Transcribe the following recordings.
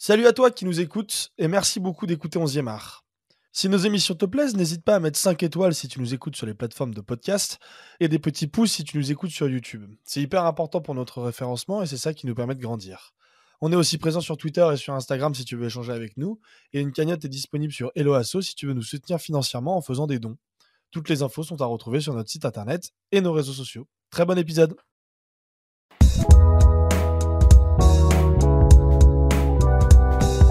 Salut à toi qui nous écoutes et merci beaucoup d'écouter 11e art. Si nos émissions te plaisent, n'hésite pas à mettre 5 étoiles si tu nous écoutes sur les plateformes de podcast et des petits pouces si tu nous écoutes sur YouTube. C'est hyper important pour notre référencement et c'est ça qui nous permet de grandir. On est aussi présent sur Twitter et sur Instagram si tu veux échanger avec nous et une cagnotte est disponible sur Helloasso si tu veux nous soutenir financièrement en faisant des dons. Toutes les infos sont à retrouver sur notre site internet et nos réseaux sociaux. Très bon épisode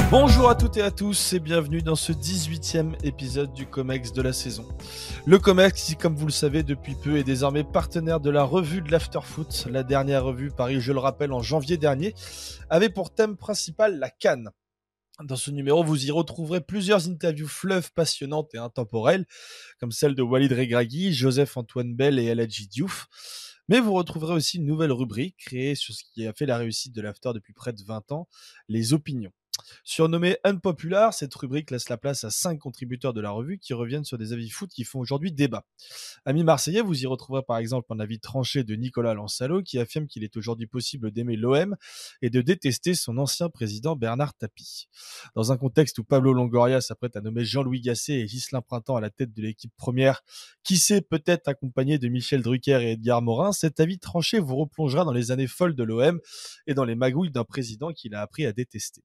Bonjour à toutes et à tous et bienvenue dans ce 18e épisode du COMEX de la saison. Le COMEX, qui comme vous le savez depuis peu, est désormais partenaire de la revue de l'Afterfoot. La dernière revue parie, je le rappelle, en janvier dernier, avait pour thème principal la Cannes. Dans ce numéro, vous y retrouverez plusieurs interviews fleuves passionnantes et intemporelles, comme celle de Walid Regragui, Joseph-Antoine Bell et Eladji Diouf. Mais vous retrouverez aussi une nouvelle rubrique créée sur ce qui a fait la réussite de l'After depuis près de 20 ans, les opinions. Surnommée Unpopular, cette rubrique laisse la place à cinq contributeurs de la revue qui reviennent sur des avis foot qui font aujourd'hui débat. Amis marseillais, vous y retrouverez par exemple un avis tranché de Nicolas Lansalo qui affirme qu'il est aujourd'hui possible d'aimer l'OM et de détester son ancien président Bernard Tapie. Dans un contexte où Pablo Longoria s'apprête à nommer Jean-Louis Gasset et Ghislain Printemps à la tête de l'équipe première, qui sait peut-être accompagné de Michel Drucker et Edgar Morin, cet avis tranché vous replongera dans les années folles de l'OM et dans les magouilles d'un président qu'il a appris à détester.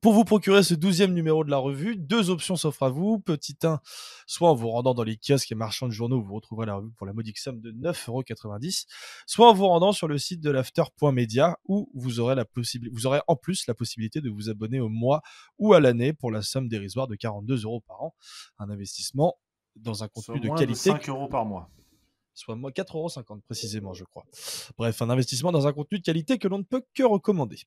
Pour vous procurer ce douzième numéro de la revue, deux options s'offrent à vous. Petit 1, soit en vous rendant dans les kiosques et marchands de journaux où vous retrouverez la revue pour la modique somme de 9,90€, soit en vous rendant sur le site de l'after.media où vous aurez, la vous aurez en plus la possibilité de vous abonner au mois ou à l'année pour la somme dérisoire de 42 euros par an. Un investissement dans un contenu de qualité. De 5 euros par mois soit 4,50€ précisément, je crois. Bref, un investissement dans un contenu de qualité que l'on ne peut que recommander.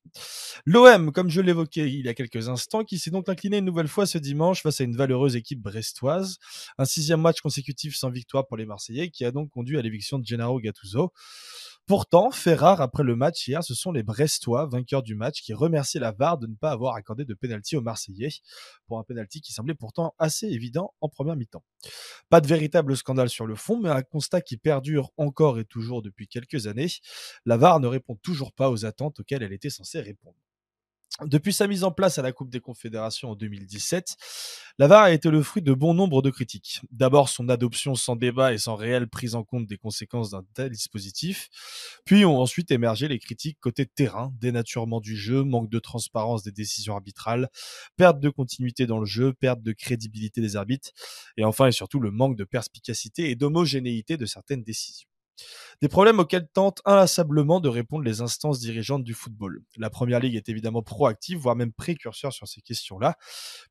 L'OM, comme je l'évoquais il y a quelques instants, qui s'est donc incliné une nouvelle fois ce dimanche face à une valeureuse équipe brestoise. Un sixième match consécutif sans victoire pour les Marseillais, qui a donc conduit à l'éviction de Gennaro Gattuso. Pourtant, fait rare après le match hier, ce sont les Brestois, vainqueurs du match, qui remercient la VAR de ne pas avoir accordé de pénalty aux Marseillais, pour un pénalty qui semblait pourtant assez évident en première mi-temps. Pas de véritable scandale sur le fond, mais un constat qui perdure encore et toujours depuis quelques années. La VAR ne répond toujours pas aux attentes auxquelles elle était censée répondre. Depuis sa mise en place à la Coupe des Confédérations en 2017, la VAR a été le fruit de bon nombre de critiques. D'abord son adoption sans débat et sans réelle prise en compte des conséquences d'un tel dispositif, puis ont ensuite émergé les critiques côté terrain, dénaturement du jeu, manque de transparence des décisions arbitrales, perte de continuité dans le jeu, perte de crédibilité des arbitres, et enfin et surtout le manque de perspicacité et d'homogénéité de certaines décisions. Des problèmes auxquels tentent inlassablement de répondre les instances dirigeantes du football. La Première Ligue est évidemment proactive, voire même précurseur sur ces questions-là,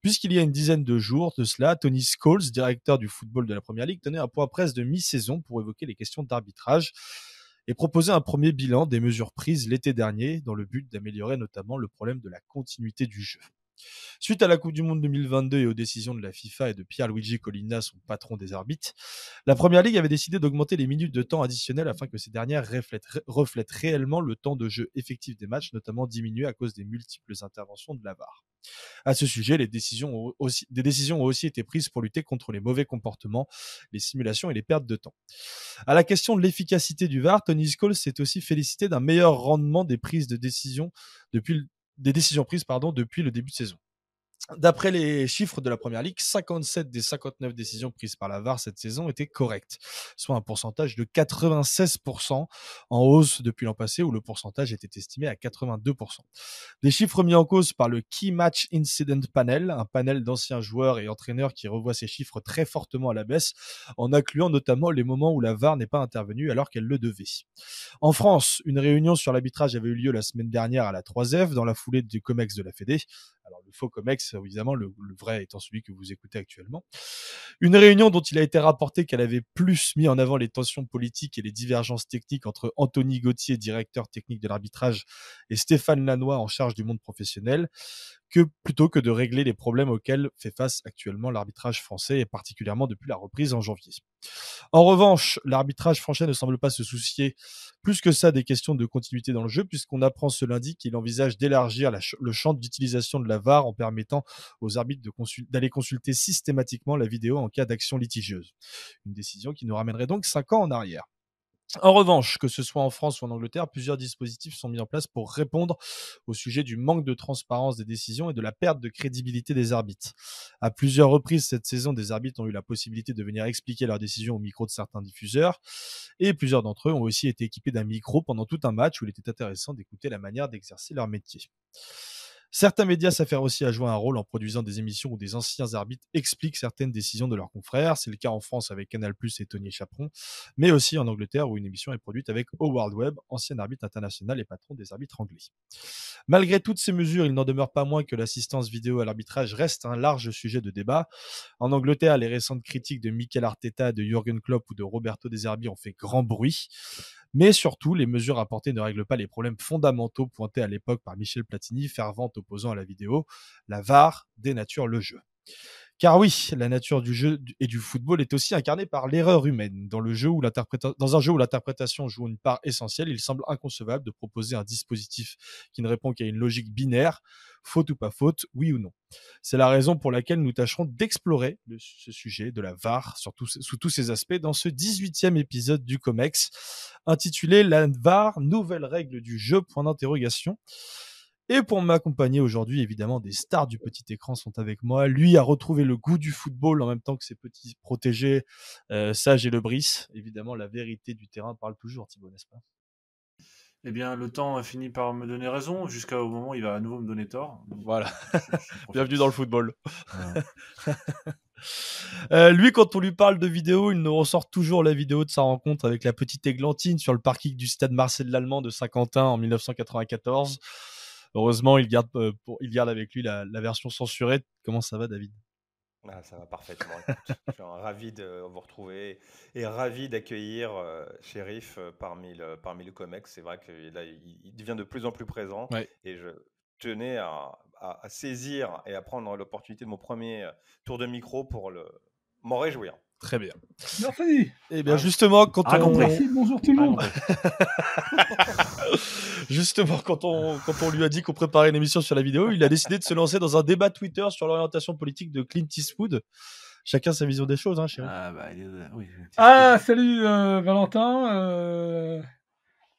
puisqu'il y a une dizaine de jours de cela, Tony Scholes, directeur du football de la Première Ligue, tenait un point presse de mi-saison pour évoquer les questions d'arbitrage et proposer un premier bilan des mesures prises l'été dernier dans le but d'améliorer notamment le problème de la continuité du jeu. Suite à la Coupe du Monde 2022 et aux décisions de la FIFA et de Pierluigi Collina, son patron des arbitres, la Première Ligue avait décidé d'augmenter les minutes de temps additionnelles afin que ces dernières reflètent, réellement le temps de jeu effectif des matchs, notamment diminué à cause des multiples interventions de la VAR. À ce sujet, des décisions ont aussi été prises pour lutter contre les mauvais comportements, les simulations et les pertes de temps. À la question de l'efficacité du VAR, Tony Scholes s'est aussi félicité d'un meilleur rendement des prises de décision depuis des décisions prises pardon, depuis le début de saison. D'après les chiffres de la première ligue, 57 des 59 décisions prises par la VAR cette saison étaient correctes, soit un pourcentage de 96% en hausse depuis l'an passé où le pourcentage était estimé à 82%. Des chiffres mis en cause par le Key Match Incident Panel, un panel d'anciens joueurs et entraîneurs qui revoit ces chiffres très fortement à la baisse, en incluant notamment les moments où la VAR n'est pas intervenue alors qu'elle le devait. En France, une réunion sur l'arbitrage avait eu lieu la semaine dernière à la 3F dans la foulée du COMEX de la Fédé. Alors le faux COMEX, évidemment, le, vrai étant celui que vous écoutez actuellement. Une réunion dont il a été rapporté qu'elle avait plus mis en avant les tensions politiques et les divergences techniques entre Anthony Gauthier, directeur technique de l'arbitrage, et Stéphane Lannoy en charge du monde professionnel que plutôt que de régler les problèmes auxquels fait face actuellement l'arbitrage français et particulièrement depuis la reprise en janvier. En revanche, l'arbitrage français ne semble pas se soucier plus que ça des questions de continuité dans le jeu puisqu'on apprend ce lundi qu'il envisage d'élargir le champ d'utilisation de la VAR en permettant aux arbitres d'aller consulter systématiquement la vidéo en cas d'action litigieuse. Une décision qui nous ramènerait donc cinq ans en arrière. En revanche, que ce soit en France ou en Angleterre, plusieurs dispositifs sont mis en place pour répondre au sujet du manque de transparence des décisions et de la perte de crédibilité des arbitres. À plusieurs reprises cette saison, des arbitres ont eu la possibilité de venir expliquer leurs décisions au micro de certains diffuseurs et plusieurs d'entre eux ont aussi été équipés d'un micro pendant tout un match où il était intéressant d'écouter la manière d'exercer leur métier. Certains médias s'affairent aussi à jouer un rôle en produisant des émissions où des anciens arbitres expliquent certaines décisions de leurs confrères. C'est le cas en France avec Canal et Tony Chaperon, mais aussi en Angleterre où une émission est produite avec Howard Webb, ancien arbitre international et patron des arbitres anglais. Malgré toutes ces mesures, il n'en demeure pas moins que l'assistance vidéo à l'arbitrage reste un large sujet de débat. En Angleterre, les récentes critiques de Michael Arteta, de Jürgen Klopp ou de Roberto De Zerbi ont fait grand bruit. Mais surtout, les mesures apportées ne règlent pas les problèmes fondamentaux pointés à l'époque par Michel Platini, fervent opposant à la vidéo. La VAR dénature le jeu. Car oui, la nature du jeu et du football est aussi incarnée par l'erreur humaine. Dans, un jeu où l'interprétation joue une part essentielle, il semble inconcevable de proposer un dispositif qui ne répond qu'à une logique binaire, faute ou pas faute, oui ou non. C'est la raison pour laquelle nous tâcherons d'explorer ce sujet de la VAR sous tous ses aspects dans ce 18e épisode du COMEX, intitulé La VAR, nouvelle règle du jeu, point d'interrogation. Et pour m'accompagner aujourd'hui, évidemment, des stars du petit écran sont avec moi. Lui a retrouvé le goût du football en même temps que ses petits protégés, euh, Sage et Le Brice. Évidemment, la vérité du terrain parle toujours, Thibaut, n'est-ce pas? Eh bien, le temps a fini par me donner raison jusqu'au moment où il va à nouveau me donner tort. voilà. Bienvenue dans le football. Euh, lui, quand on lui parle de vidéo, il nous ressort toujours la vidéo de sa rencontre avec la petite Églantine sur le parking du stade Marcel Lallemand de Saint-Quentin en 1994. Heureusement, il garde, euh, pour, il garde avec lui la, version censurée. Comment ça va, David? Ah, ça va parfaitement. je suis ravi de vous retrouver et ravi d'accueillir euh, Shérif euh, parmi le, parmi le COMEX. C'est vrai que là, il, devient de plus en plus présent et je tenais à, saisir et à prendre l'opportunité de mon premier tour de micro pour m'en réjouir. Très bien. Merci. Et eh bien justement, quand on... Merci, bonjour tout le monde. justement, quand on, quand on lui a dit qu'on préparait une émission sur la vidéo, il a décidé de se lancer dans un débat Twitter sur l'orientation politique de Clint Eastwood. Chacun sa vision des choses, hein, chérie. Ah, bah, oui, ah salut euh, Valentin. Euh,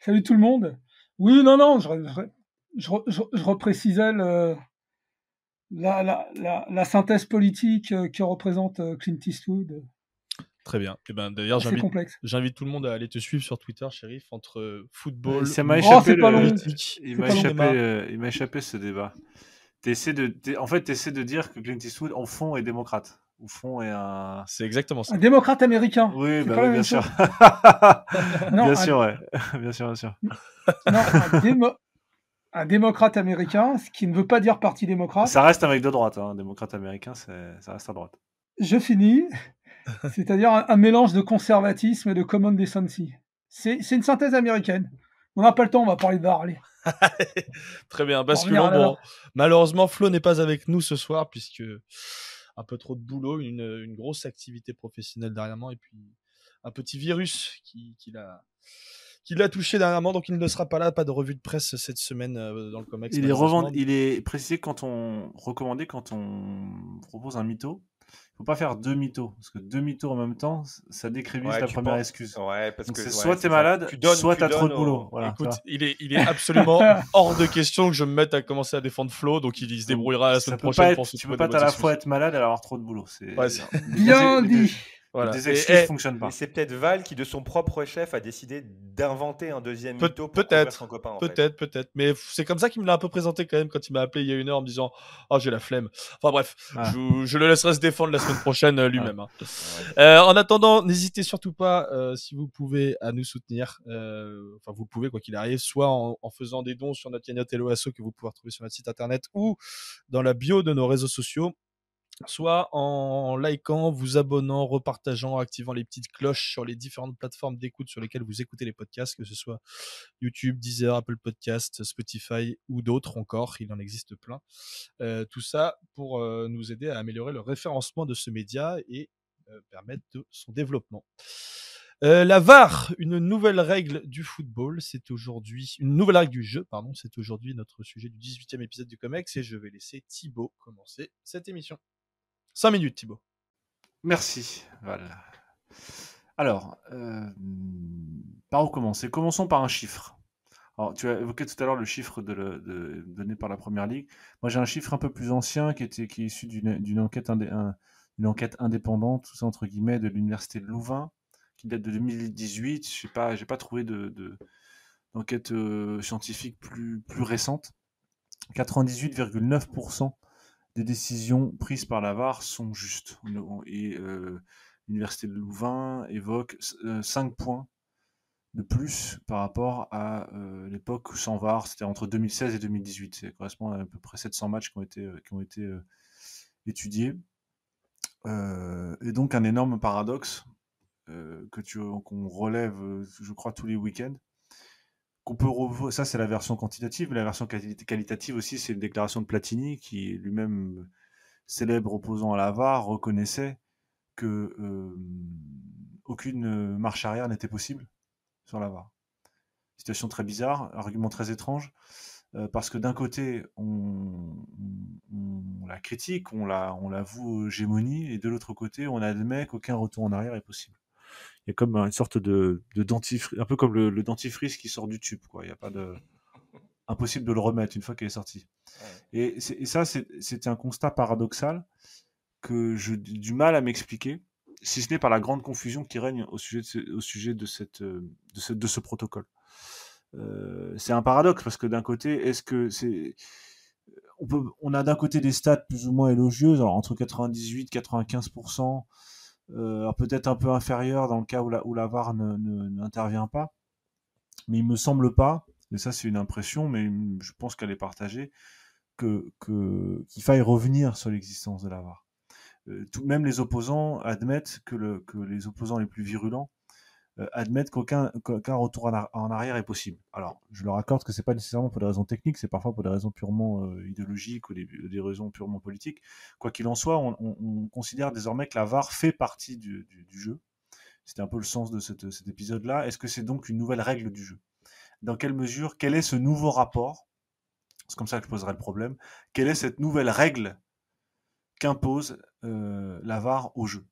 salut tout le monde. Oui, non, non, je, je, je, reprécisais le, la, la, la, la, synthèse politique euh, que représente Clint Eastwood. Très bien. Et eh ben d'ailleurs, j'invite, j'invite tout le monde à aller te suivre sur Twitter, shérif, entre football, ça m'a échappé, il m'a échappé, euh, il m'a échappé ce débat. Essaies de, en fait, tu essaies de dire que Clint Eastwood, en fond, est démocrate. Au fond, est un. C'est exactement ça. Un démocrate américain. Oui, bah bien sûr. non, bien sûr, ouais. bien sûr, bien sûr. Non, un, démocrate américain, ce qui ne veut pas dire parti démocrate. Ça reste un mec de droite, hein. un démocrate américain, ça reste à droite. Je finis. C'est-à-dire un, mélange de conservatisme et de common decency. C'est une synthèse américaine. On n'a pas le temps, on va parler de VAR. Très bien, basculons. Bon, malheureusement, Flo n'est pas avec nous ce soir, puisque un peu trop de boulot, une, grosse activité professionnelle dernièrement, et puis un petit virus qui, qui l'a qui l'a touché dernièrement, donc il ne sera pas là, pas de revue de presse cette semaine euh, dans le comics. Il est, il est précisé quand on recommandé quand on propose un mytho, faut pas faire deux mythos parce que deux mythos en même temps, ça décrédibilise la première excuse. Ouais, parce que soit t'es malade, tu soit t'as trop de boulot. Voilà, Écoute, il est, il est absolument hors de question que je me mette à commencer à défendre Flo, donc il, se débrouillera la semaine prochaine. pour tu peux pas à la fois être malade et avoir trop de boulot. C'est bien dit. Voilà. Des excuses et, fonctionnent pas. c'est peut-être Val qui, de son propre chef, a décidé d'inventer un deuxième Pe mytho pour peut-être, son copain. Peut-être, peut-être. Mais c'est comme ça qu'il me l'a un peu présenté quand même quand il m'a appelé il y a une heure en me disant Oh, j'ai la flemme. Enfin bref, ah. je, le laisserai se défendre la semaine prochaine euh, lui-même. Hein. Euh, en attendant, n'hésitez surtout pas, euh, si vous pouvez, à nous soutenir. Enfin, vous pouvez, quoi qu'il arrive, soit en, faisant des dons sur notre cagnotte Hello que vous pouvez retrouver sur notre site internet ou dans la bio de nos réseaux sociaux soit en likant, vous abonnant, repartageant, activant les petites cloches sur les différentes plateformes d'écoute sur lesquelles vous écoutez les podcasts, que ce soit YouTube, Deezer, Apple Podcasts, Spotify ou d'autres encore, il en existe plein. Euh, tout ça pour euh, nous aider à améliorer le référencement de ce média et euh, permettre son développement. la VAR, une nouvelle règle du football, c'est aujourd'hui, une nouvelle règle du jeu, pardon, c'est aujourd'hui notre sujet du 18e épisode du COMEX et je vais laisser Thibaut commencer cette émission. 5 minutes, Thibaut. Merci. Alors, par où commencer? Commençons par un chiffre. Alors, tu as évoqué tout à l'heure le chiffre donné par la première ligue. Moi, j'ai un chiffre un peu plus ancien qui, était, est issu d'une enquête, enquête indépendante, tout ça entre guillemets, de l'université de Louvain, qui date de 2018. Je sais pas, trouvé de, d'enquête euh, scientifique plus récente. 98,9% des décisions prises par la VAR sont justes. Et euh, l'université de Louvain évoque 5 euh, points de plus par rapport à l'époque sans VAR, c'était entre 2016 et 2018. Ça correspond à à peu près 700 matchs qui ont été, qui ont été étudiés. et donc un énorme paradoxe que tu, qu'on relève, je crois, tous les week-ends. Ça, c'est la version quantitative, mais la version qualitative aussi, c'est une déclaration de Platini qui lui-même célèbre opposant à la VAR reconnaissait que aucune marche arrière n'était possible sur la VAR. Situation très bizarre, argument très étrange, parce que d'un côté, on, la critique, on la, on l'avoue hégémonie, et de l'autre côté, on admet qu'aucun retour en arrière est possible. Il y a comme une sorte de, de dentifrice, un peu comme le, dentifrice qui sort du tube, quoi. Il n'y a pas de impossible de le remettre une fois qu'il est sorti. Et, et, ça, c'était un constat paradoxal que j'ai du mal à m'expliquer si ce n'est par la grande confusion qui règne au sujet de ce, au sujet de, cette, euh, de, ce, de ce protocole. Euh, c'est un paradoxe parce que d'un côté, est-ce que c'est on, peut, on a d'un côté des stats plus ou moins élogieuses, alors entre 98 et 95%, euh, peut-être un peu inférieur dans le cas où la, où la VAR n'intervient pas, mais il me semble pas, et ça c'est une impression, mais je pense qu'elle est partagée, que qu'il faille revenir sur l'existence de la VAR. Euh, tout, même les opposants admettent que, le, que les opposants les plus virulents euh, admettent qu'aucun retour en, arrière est possible. Alors, je leur accorde que c'est pas nécessairement pour des raisons techniques, c'est parfois pour des raisons purement euh, idéologiques ou des, raisons purement politiques. Quoi qu'il en soit, on, considère désormais que la VAR fait partie du, jeu. C'était un peu le sens de cet épisode-là. Est-ce que c'est donc une nouvelle règle du jeu? Dans quelle mesure? Quel est ce nouveau rapport? C'est comme ça que je poserai le problème. Quelle est cette nouvelle règle qu'impose euh, la VAR au jeu?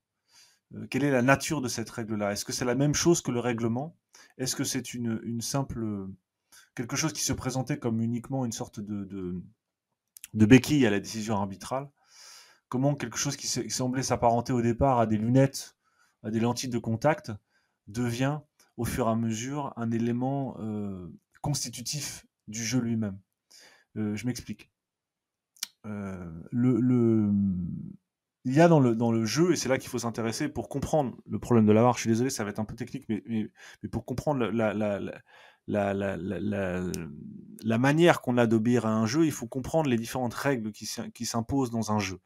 Euh, quelle est la nature de cette règle-là? Est-ce que c'est la même chose que le règlement? Est-ce que c'est une, simple quelque chose qui se présentait comme uniquement une sorte de, de, béquille à la décision arbitrale? Comment quelque chose qui, semblait s'apparenter au départ à des lunettes, à des lentilles de contact, devient au fur et à mesure un élément euh, constitutif du jeu lui-même? Je m'explique. le, il y a dans le, jeu, et c'est là qu'il faut s'intéresser pour comprendre le problème de la VAR. Je suis désolé, ça va être un peu technique, mais, pour comprendre la, manière qu'on a d'obéir à un jeu, il faut comprendre les différentes règles qui, qui s'imposent dans un jeu.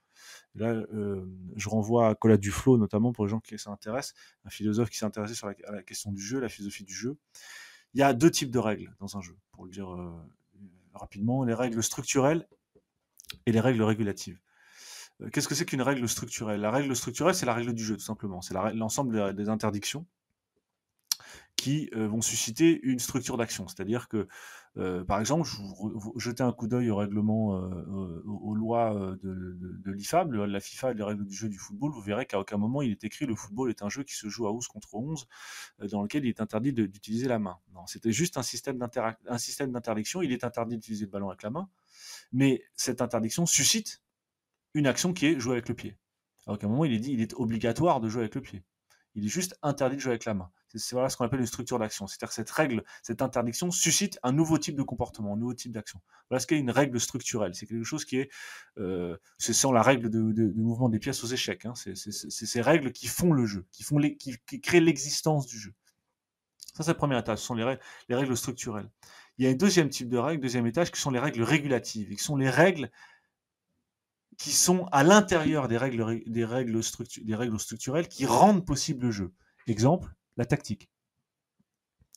Là, euh, je renvoie à Colas Duflo, notamment pour les gens qui s'intéressent, un philosophe qui s'est intéressé sur à la question du jeu, la philosophie du jeu. Il y a deux types de règles dans un jeu, pour le dire euh, rapidement les règles structurelles et les règles régulatives. Euh, qu'est-ce que c'est qu'une règle structurelle? La règle structurelle, c'est la règle du jeu, tout simplement. C'est l'ensemble des, interdictions qui euh, vont susciter une structure d'action. C'est-à-dire que, euh, par exemple, vous, jetez un coup d'œil au règlement, aux, lois de, l'IFAB, de la FIFA et les règles du jeu du football, vous verrez qu'à aucun moment il est écrit le football est un jeu qui se joue à 11 contre 11, dans lequel il est interdit d'utiliser la main. Non, c'était juste un système d'interdiction. Il est interdit d'utiliser le ballon avec la main, mais cette interdiction suscite une action qui est jouer avec le pied. À aucun moment il est dit il est obligatoire de jouer avec le pied. Il est juste interdit de jouer avec la main. C'est voilà ce qu'on appelle une structure d'action. C'est-à-dire que cette règle, cette interdiction suscite un nouveau type de comportement, un nouveau type d'action. Voilà ce qu'est une règle structurelle. C'est quelque chose qui est, euh, c'est sans la règle de, mouvement des pièces aux échecs. Hein. C'est ces règles qui font le jeu, qui font qui, créent l'existence du jeu. Ça, c'est le premier étage. Ce sont les règles, les règles structurelles. Il y a un deuxième type de règles, deuxième étage, qui sont les règles régulatives, qui sont les règles qui sont à l'intérieur des règles, des, règles des règles structurelles qui rendent possible le jeu. Exemple, la tactique.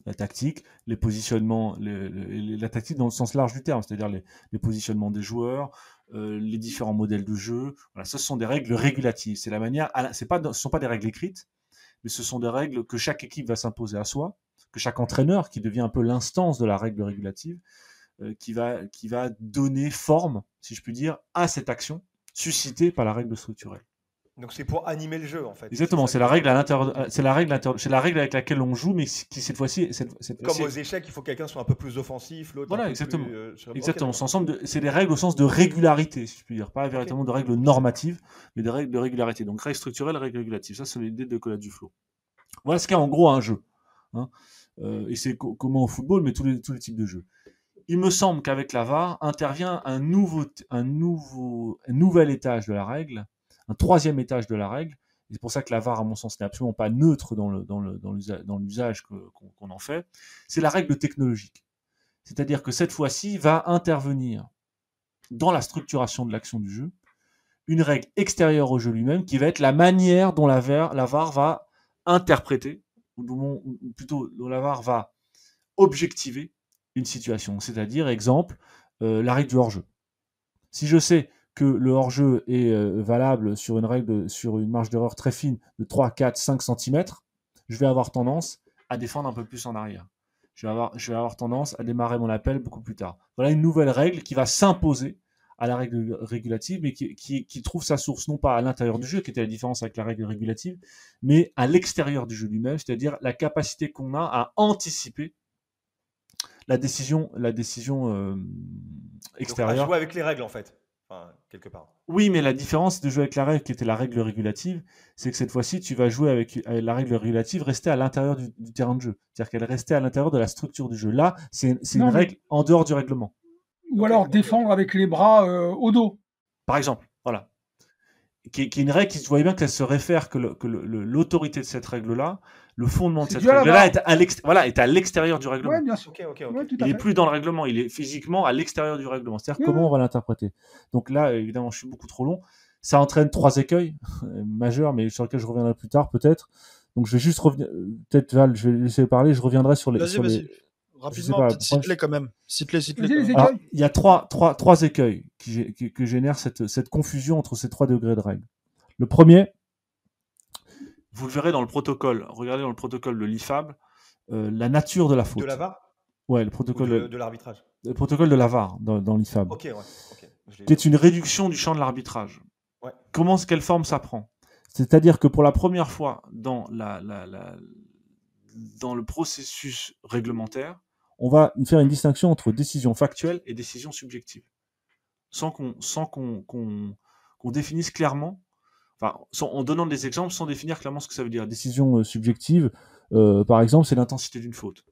La tactique, les positionnements, la tactique dans le sens large du terme, c'est-à-dire les, positionnements des joueurs, euh, les différents modèles de jeu. Voilà, ce sont des règles régulatives. C'est la manière, ce ne sont pas des règles écrites, mais ce sont des règles que chaque équipe va s'imposer à soi, que chaque entraîneur, qui devient un peu l'instance de la règle régulative, euh, qui, va, qui va donner forme, si je puis dire, à cette action suscité par la règle structurelle. Donc c'est pour animer le jeu en fait. Exactement, c'est la règle à l'intérieur, c'est la règle, c'est la règle avec laquelle on joue, mais qui cette fois-ci, comme aux échecs, il faut que quelqu'un soit un peu plus offensif, l'autre. Voilà, exactement. Euh, exactement. C'est des règles au sens de régularité, si je puis dire, pas véritablement de règles normatives, mais des règles de régularité. Donc règles structurelles, règles régulatives. Ça, c'est l'idée de Collat Duflo. Voilà ce qu'est en gros un jeu. Hein. Euh, et c'est comment au football, mais tous les, tous les types de jeux. Il me semble qu'avec la VAR intervient un nouveau, un nouveau, un nouvel étage de la règle, un troisième étage de la règle, c'est pour ça que la VAR, à mon sens, n'est absolument pas neutre dans, le, dans, l'usage qu'on en fait. C'est la règle technologique. C'est-à-dire que cette fois-ci va intervenir dans la structuration de l'action du jeu une règle extérieure au jeu lui-même qui va être la manière dont la VAR va interpréter, ou plutôt dont la VAR va objectiver une situation. C'est-à-dire, exemple, euh, la règle du hors-jeu. Si je sais que le hors-jeu est euh, valable sur une règle, sur une marge d'erreur très fine de 3, 4, 5 cm, je vais avoir tendance à défendre un peu plus en arrière. Je vais avoir, tendance à démarrer mon appel beaucoup plus tard. Voilà une nouvelle règle qui va s'imposer à la règle régulative, mais qui, qui, trouve sa source non pas à l'intérieur du jeu, qui était la différence avec la règle régulative, mais à l'extérieur du jeu lui-même, c'est-à-dire la capacité qu'on a à anticiper la décision, la décision euh, extérieure. Donc, jouer avec les règles en fait quelque part. Oui, mais la différence de jouer avec la règle qui était la règle régulative, c'est que cette fois-ci, tu vas jouer avec, la règle régulative, rester à l'intérieur du, terrain de jeu. C'est-à-dire qu'elle restait à l'intérieur de la structure du jeu. Là, c'est une règle en dehors du règlement. Ou alors défendre avec les bras euh, au dos. Par exemple, voilà. Qui, qui, est une règle qui, tu voyez bien qu'elle se réfère que l'autorité de cette règle-là le fondement de cette règle-là est à voilà, est à l'extérieur du règlement. bien sûr. il n'est plus dans le règlement, il est physiquement à l'extérieur du règlement. C'est-à-dire comment on va l'interpréter? Donc là, évidemment, je suis beaucoup trop long. Ça entraîne trois écueils euh, majeurs, mais sur lesquels je reviendrai plus tard peut-être. Donc je vais juste revenir. Euh, peut-être Val, je vais laisser parler. Je reviendrai sur les. Vas-y, vas-y. Rapidement, cite-les quand même. Cite-les, cite-les. Il y a trois, trois, trois écueils qui, qui, que génèrent cette, cette confusion entre ces trois degrés de règles. Le premier, vous le verrez dans le protocole. Regardez dans le protocole de l'IFAB euh, la nature de la faute. De la VAR Ouais, le protocole de, l'arbitrage. Le protocole de la VAR dans, l'IFAB. Ok, ouais. Qui est une réduction du champ de l'arbitrage. Ouais. Comment, quelle forme ça prend? C'est-à-dire que pour la première fois dans, la, dans le processus réglementaire, on va faire une distinction entre décision factuelle et décision subjective. Sans qu'on qu'on définisse clairement en donnant des exemples sans définir clairement ce que ça veut dire. Décision euh, subjective, euh, par exemple, c'est l'intensité d'une faute.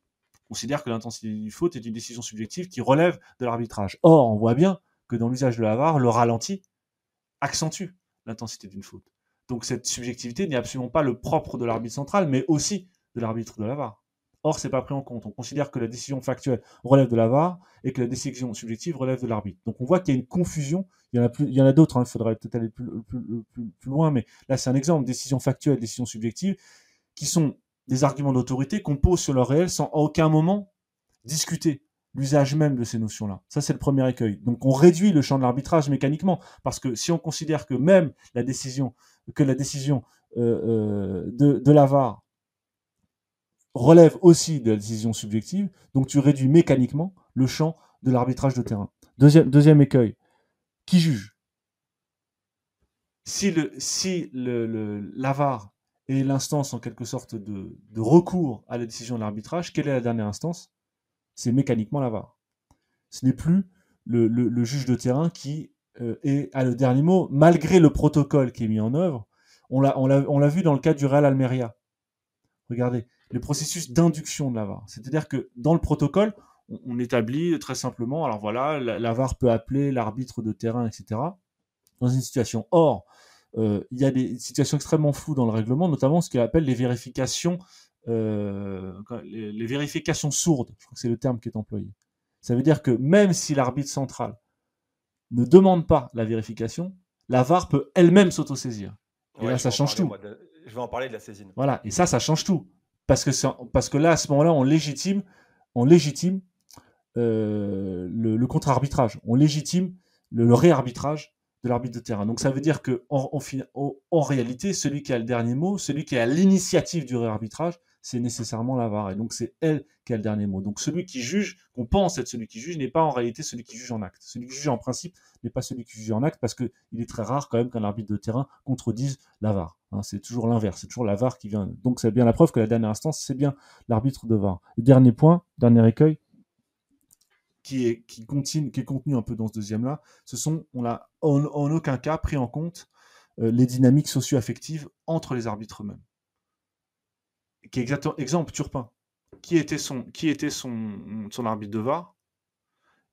On considère que l'intensité d'une faute est une décision subjective qui relève de l'arbitrage. Or, on voit bien que dans l'usage de la VAR, le ralenti accentue l'intensité d'une faute. Donc cette subjectivité n'est absolument pas le propre de l'arbitre central, mais aussi de l'arbitre de la VAR. Or, c'est pas pris en compte. On considère que la décision factuelle relève de la VAR et que la décision subjective relève de l'arbitre. Donc, on voit qu'il y a une confusion. Il y en a d'autres. Hein. Il faudrait peut-être aller plus, loin, mais là, c'est un exemple. Décision factuelle, décision subjective, qui sont des arguments d'autorité qu'on pose sur leur réel sans à aucun moment discuter l'usage même de ces notions-là. Ça, c'est le premier écueil. Donc, on réduit le champ de l'arbitrage mécaniquement, parce que si on considère que même la décision, que la décision euh, euh, de, de la VAR relève aussi de la décision subjective, donc tu réduis mécaniquement le champ de l'arbitrage de terrain. Deuxième, écueil, qui juge? Si le si le, l'AVAR est l'instance en quelque sorte de, recours à la décision de l'arbitrage, quelle est la dernière instance? C'est mécaniquement l'AVAR. Ce n'est plus le, juge de terrain qui euh, est à le dernier mot, malgré le protocole qui est mis en œuvre. On l'a vu dans le cas du Real Almeria. Regardez, le processus d'induction de la VAR. C'est-à-dire que dans le protocole, on, établit très simplement, alors voilà, la, VAR peut appeler l'arbitre de terrain, etc. Dans une situation. Or, euh, il y a des situations extrêmement floues dans le règlement, notamment ce qu'il appelle les vérifications, euh, les, vérifications sourdes. Je crois que c'est le terme qui est employé. Ça veut dire que même si l'arbitre central ne demande pas la vérification, la VAR peut elle-même s'autosaisir. Et là, ça change tout. je vais en parler de la saisine. Voilà, et ça, ça change tout. Parce que, là, à ce moment-là, on légitime, on légitime euh, le, contre-arbitrage, on légitime le, réarbitrage de l'arbitre de terrain. Donc ça veut dire que en, en, réalité, celui qui a le dernier mot, celui qui a l'initiative du réarbitrage, c'est nécessairement la VAR. Et donc, c'est elle qui a le dernier mot. Donc, celui qui juge, qu'on pense être celui qui juge, n'est pas en réalité celui qui juge en acte. Celui qui juge en principe n'est pas celui qui juge en acte parce qu'il est très rare quand même qu'un arbitre de terrain contredise la VAR. Hein. c'est toujours l'inverse. C'est toujours la VAR qui vient. Donc, c'est bien la preuve que la dernière instance, c'est bien l'arbitre de VAR. Dernier point, dernier écueil, qui est, contenu un peu dans ce deuxième-là, ce sont, on l'a en, aucun cas pris en compte euh, les dynamiques socio-affectives entre les arbitres eux-mêmes. Exemple, Turpin. Qui était son arbitre de VAR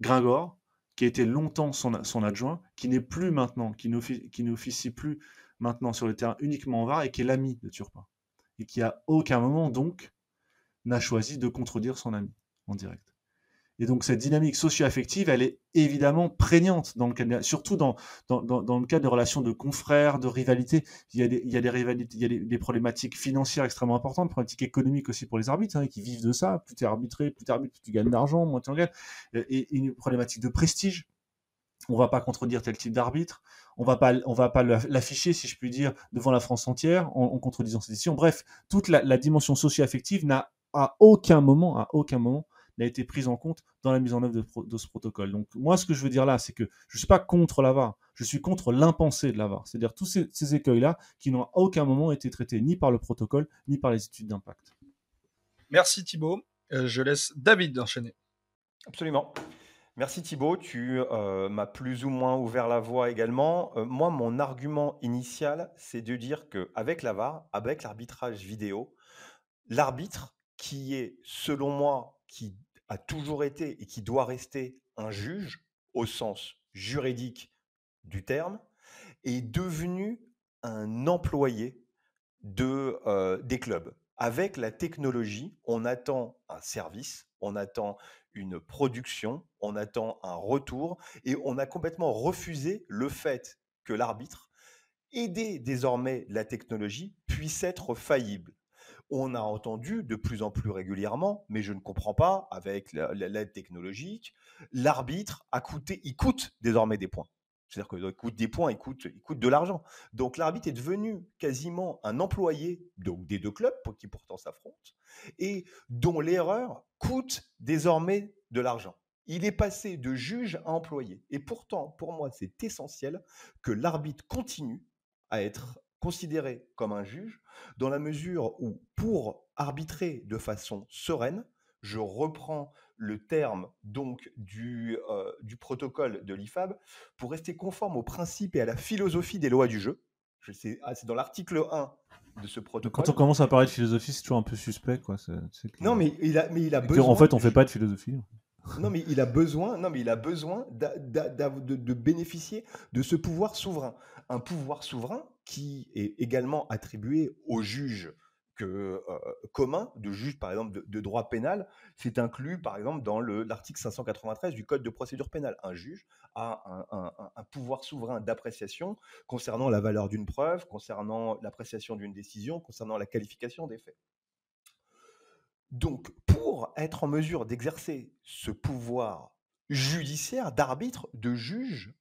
Gringor, qui a été longtemps son, son adjoint, qui n'est plus maintenant, qui n'officie plus maintenant sur le terrain uniquement en VAR et qui est l'ami de Turpin. Et qui à aucun moment, donc, n'a choisi de contredire son ami en direct. Et donc cette dynamique socio-affective, elle est évidemment prégnante, dans le surtout dans, dans, dans, le cas de relations de confrères, de rivalités. Il y a des, il y a des rivalités, il y a des, problématiques financières extrêmement importantes, problématiques économiques aussi pour les arbitres, hein, qui vivent de ça. Plus tu es arbitré, plus tu plus tu gagnes d'argent, moins tu en gagnes. Et, une problématique de prestige. On va pas contredire tel type d'arbitre. On va pas, va pas l'afficher, si je puis dire, devant la France entière en, en contredisant cette décision. Bref, toute la, la dimension socio-affective n'a à aucun moment, à aucun moment, n'a été prise en compte dans la mise en œuvre de, ce protocole. Donc moi, ce que je veux dire là, c'est que je ne suis pas contre la je suis contre l'impensé de la c'est-à-dire tous ces, écueils-là qui n'ont à aucun moment été traités ni par le protocole, ni par les études d'impact. Merci Thibault. Euh, je laisse David enchaîner. Absolument. Merci Thibault, tu euh, m'as plus ou moins ouvert la voie également. Euh, moi, mon argument initial, c'est de dire qu'avec la VAR, avec l'arbitrage vidéo, l'arbitre qui est, selon moi, qui a toujours été et qui doit rester un juge au sens juridique du terme, est devenu un employé euh, des clubs. Avec la technologie, on attend un service, on attend une production, on attend un retour, et on a complètement refusé le fait que l'arbitre, aidé désormais la technologie, puisse être faillible on a entendu de plus en plus régulièrement, mais je ne comprends pas, avec l'aide technologique, l'arbitre a coûté, il coûte désormais des points. C'est-à-dire qu'il coûte des points, il coûte, de l'argent. Donc l'arbitre est devenu quasiment un employé des deux clubs qui pourtant s'affrontent et dont l'erreur coûte désormais de l'argent. Il est passé de juge à employé. Et pourtant, pour moi, c'est essentiel que l'arbitre continue à être considéré comme un juge dans la mesure où, pour arbitrer de façon sereine, je reprends le terme donc du, euh, du protocole de l'IFAB, pour rester conforme aux principes et à la philosophie des lois du jeu. Ah, c'est dans l'article 1 de ce protocole. Quand on commence à parler de philosophie, c'est toujours un peu suspect. Quoi. Non, mais il a, mais il a besoin. En fait, on ne fait pas de philosophie. Non, mais il a besoin, non, mais il a besoin de, bénéficier de ce pouvoir souverain. Un pouvoir souverain qui est également attribué aux juges que, euh, commun, de juges par exemple de, droit pénal, c'est inclus par exemple dans l'article 593 du Code de procédure pénale. Un juge a un, pouvoir souverain d'appréciation concernant la valeur d'une preuve, concernant l'appréciation d'une décision, concernant la qualification des faits. Donc, pour être en mesure d'exercer ce pouvoir judiciaire, d'arbitre, de juge,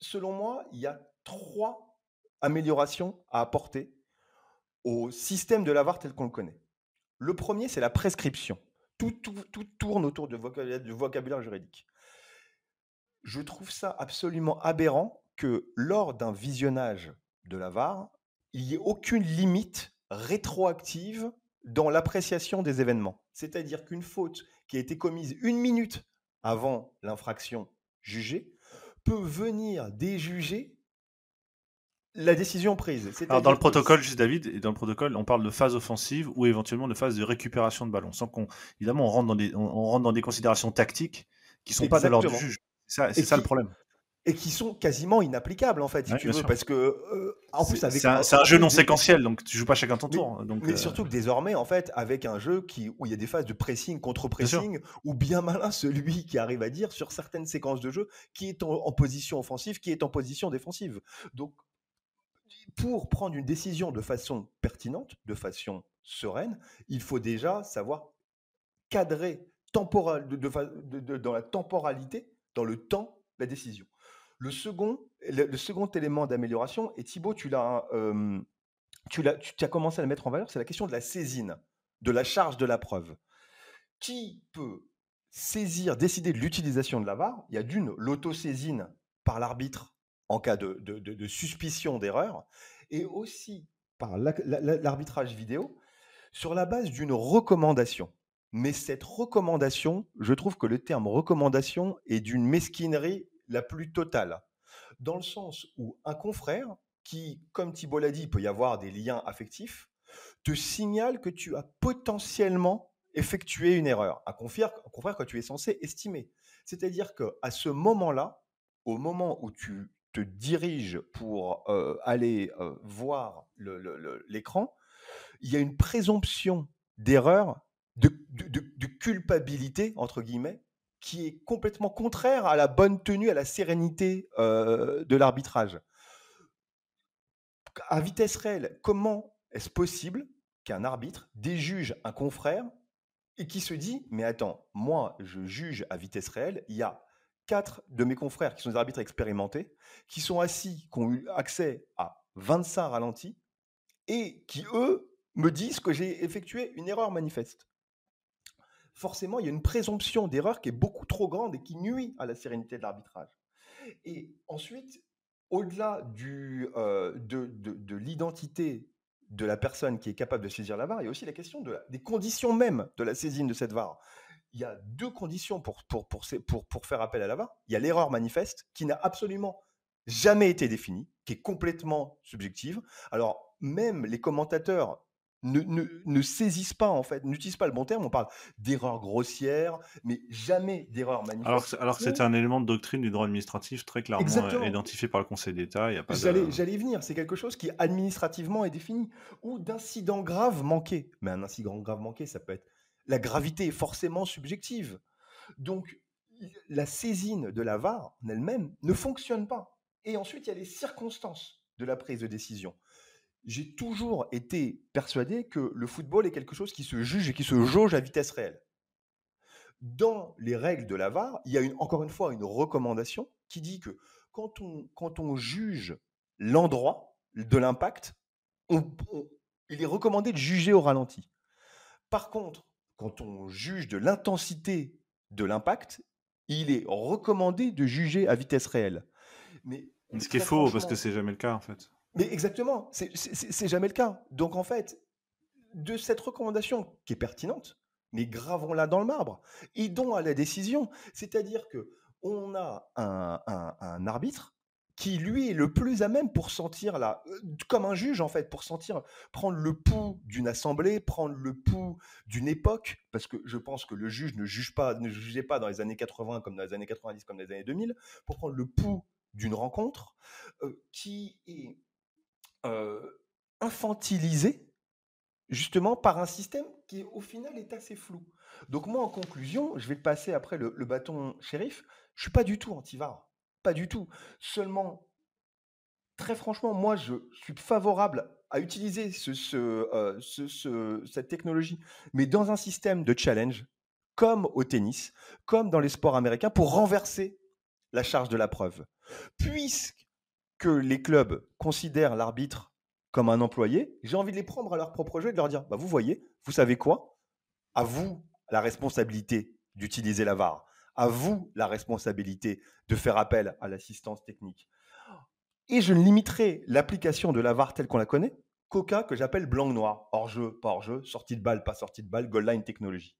selon moi, il y a trois améliorations à apporter au système de l'avoir tel qu'on le connaît. Le premier, c'est la prescription. Tout, tourne autour du vocabulaire, juridique. Je trouve ça absolument aberrant que lors d'un visionnage de la il n'y ait aucune limite rétroactive dans l'appréciation des événements. C'est-à-dire qu'une faute qui a été commise une minute avant l'infraction jugée peut venir déjuger la décision prise. Alors dans le protocole, juste David, et dans le protocole, on parle de phase offensive ou éventuellement de phase de récupération de ballon, sans qu'on, évidemment, on rentre dans des, on, rentre dans des considérations tactiques qui sont pas de l'ordre du juge. C'est ça, le problème et qui sont quasiment inapplicables en fait, si tu veux, parce que euh, en plus c'est un, jeu non séquentiel, donc tu joues pas chacun ton tour. Mais, donc, mais euh, surtout que désormais en fait, avec un jeu qui où il y a des phases de pressing contre pressing, ou bien malin celui qui arrive à dire sur certaines séquences de jeu qui est en, position offensive, qui est en position défensive. Donc pour prendre une décision de façon pertinente, de façon sereine, il faut déjà savoir cadrer temporal, dans la temporalité, dans le temps, la décision. Le second, élément d'amélioration, et Thibaut, tu, tu as commencé à le mettre en valeur, c'est la question de la saisine. de la charge de la preuve. Qui peut saisir, décider de l'utilisation de la VAR? Il y a d'une l'autosaisine par l'arbitre en cas de, de suspicion d'erreur, et aussi par l'arbitrage vidéo sur la base d'une recommandation. Mais cette recommandation, je trouve que le terme recommandation est d'une mesquinerie la plus totale, dans le sens où un confrère, qui, comme Thibault l'a dit, peut y avoir des liens affectifs, te signale que tu as potentiellement effectué une erreur. Un confrère, un confrère que tu es censé estimer. C'est-à-dire qu'à ce moment-là, au moment où tu te diriges pour euh, aller euh, voir l'écran, il y a une présomption d'erreur de, culpabilité, entre guillemets, qui est complètement contraire à la bonne tenue, à la sérénité euh, de l'arbitrage. À vitesse réelle, comment est-ce possible qu'un arbitre déjuge un confrère et qui se dit, mais attends, moi, je juge à vitesse réelle, il y a quatre de mes confrères qui sont des arbitres expérimentés, qui sont assis, qui ont eu accès à 25 ralentis, et qui, eux, me disent que j'ai effectué une erreur manifeste forcément, il y a une présomption d'erreur qui est beaucoup trop grande et qui nuit à la sérénité de l'arbitrage. Et ensuite, au-delà euh, de, de, l'identité de la personne qui est capable de saisir la VAR, il y a aussi la question de des conditions même de la saisine de cette VAR. Il y a deux conditions pour, pour, pour, pour, pour faire appel à la VAR. Il y a l'erreur manifeste qui n'a absolument jamais été définie, qui est complètement subjective. Alors, même les commentateurs ne, saisissent pas, en fait, n'utilisent pas le bon terme. On parle d'erreur grossière, mais jamais d'erreur manifeste. Alors, que c'est un élément de doctrine du droit administratif très clairement euh, identifié par le Conseil d'État. J'allais de... venir, c'est quelque chose qui administrativement est défini. Ou d'incident grave manqué. Mais un incident grave manqué, ça peut être. La gravité est forcément subjective. Donc, la saisine de la VAR en elle-même ne fonctionne pas. Et ensuite, il y a les circonstances de la prise de décision j'ai toujours été persuadé que le football est quelque chose qui se juge et qui se jauge à vitesse réelle. Dans les règles de la VAR, il y a encore une fois une recommandation qui dit que quand on, quand on juge l'endroit de l'impact, il est recommandé de juger au ralenti. Par contre, quand on juge de l'intensité de l'impact, il est recommandé de juger à vitesse réelle. Mais ce qui est faux, parce que c'est jamais le cas en fait. Mais exactement, c'est jamais le cas. Donc en fait, de cette recommandation qui est pertinente, mais gravons-la dans le marbre, aidons à la décision. C'est-à-dire que on a un, arbitre qui lui est le plus à même pour sentir là, euh, comme un juge en fait, pour sentir prendre le pouls d'une assemblée, prendre le pouls d'une époque, parce que je pense que le juge ne juge pas, ne jugeait pas dans les années 80 comme dans les années 90 comme dans les années 2000, pour prendre le pouls d'une rencontre euh, qui est infantilisé justement par un système qui au final est assez flou. Donc moi en conclusion, je vais passer après le, bâton shérif, je suis pas du tout anti-VAR, pas du tout. Seulement, très franchement, moi je suis favorable à utiliser ce, cette technologie, mais dans un système de challenge, comme au tennis, comme dans les sports américains, pour renverser la charge de la preuve. Puisque que les clubs considèrent l'arbitre comme un employé, j'ai envie de les prendre à leur propre jeu et de leur dire bah, Vous voyez, vous savez quoi? À vous la responsabilité d'utiliser la VAR. À vous la responsabilité de faire appel à l'assistance technique. Et je ne limiterai l'application de la VAR telle qu'on la connaît qu'au cas que j'appelle blanc-noir, hors-jeu, pas hors-jeu, sortie de balle, pas sortie de balle, goal line technologie.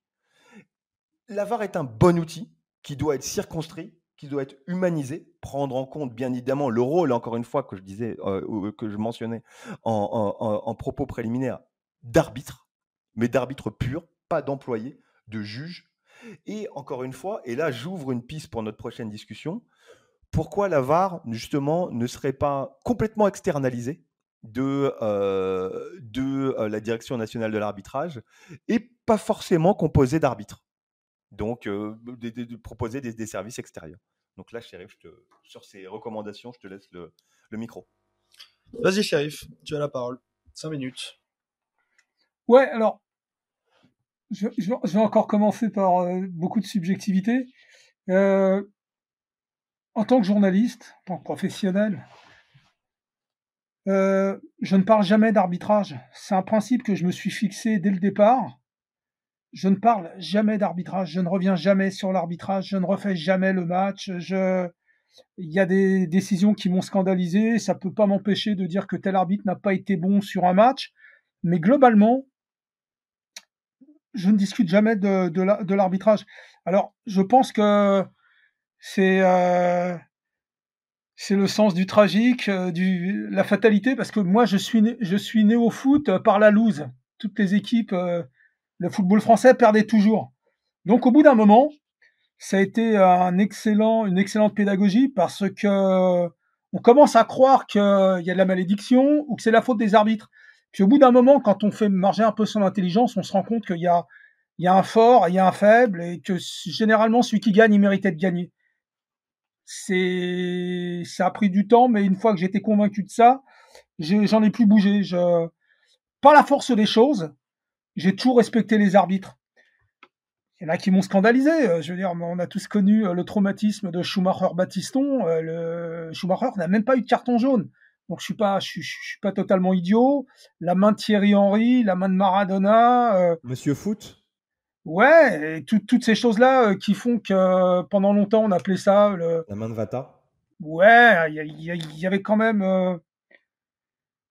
La VAR est un bon outil qui doit être circonscrit qui doit être humanisé, prendre en compte bien évidemment le rôle, encore une fois, que je disais, euh, que je mentionnais en, propos préliminaires, d'arbitre, mais d'arbitre pur, pas d'employé, de juge. Et encore une fois, et là j'ouvre une piste pour notre prochaine discussion, pourquoi la VAR, justement, ne serait pas complètement externalisée de, euh, de euh, la Direction nationale de l'arbitrage et pas forcément composée d'arbitres? Donc de, proposer des, services extérieurs. Donc là, Shérif, sur ces recommandations, je te laisse le, micro. Vas-y, Shérif, tu as la parole. Cinq minutes. Ouais, alors, je, vais encore commencer par beaucoup de subjectivité. en tant que journaliste, en tant que professionnel, je ne parle jamais d'arbitrage. C'est un principe que je me suis fixé dès le départ je ne parle jamais d'arbitrage, je ne reviens jamais sur l'arbitrage, je ne refais jamais le match. Il y a des décisions qui m'ont scandalisé, ça peut pas m'empêcher de dire que tel arbitre n'a pas été bon sur un match, mais globalement, je ne discute jamais de, de l'arbitrage. Alors, je pense que c'est euh, le sens du tragique, euh, du la fatalité, parce que moi, je suis né, au foot par la loose. Toutes les équipes euh, le football français perdait toujours. Donc au bout d'un moment, ça a été un excellent, une excellente pédagogie parce que on commence à croire qu'il y a de la malédiction ou que c'est la faute des arbitres. Puis au bout d'un moment, quand on fait marger un peu son intelligence, on se rend compte qu'il y a, un fort, il y a un faible et que généralement celui qui gagne, il méritait de gagner. C'est, ça a pris du temps, mais une fois que j'étais convaincu de ça, j'en ai, plus bougé. Je, par la force des choses, j'ai toujours respecté les arbitres. Il y en a qui m'ont scandalisé. Euh, je veux dire, on a tous connu euh, le traumatisme de Schumacher-Batiston. Euh, le Schumacher n'a même pas eu de carton jaune. Donc je suis pas, je, suis pas totalement idiot. La main de Thierry Henry, la main de Maradona. Monsieur Foot? Ouais, et toutes ces choses-là qui font que pendant longtemps on appelait ça le. La main de Vata? Ouais, il y, y, avait quand même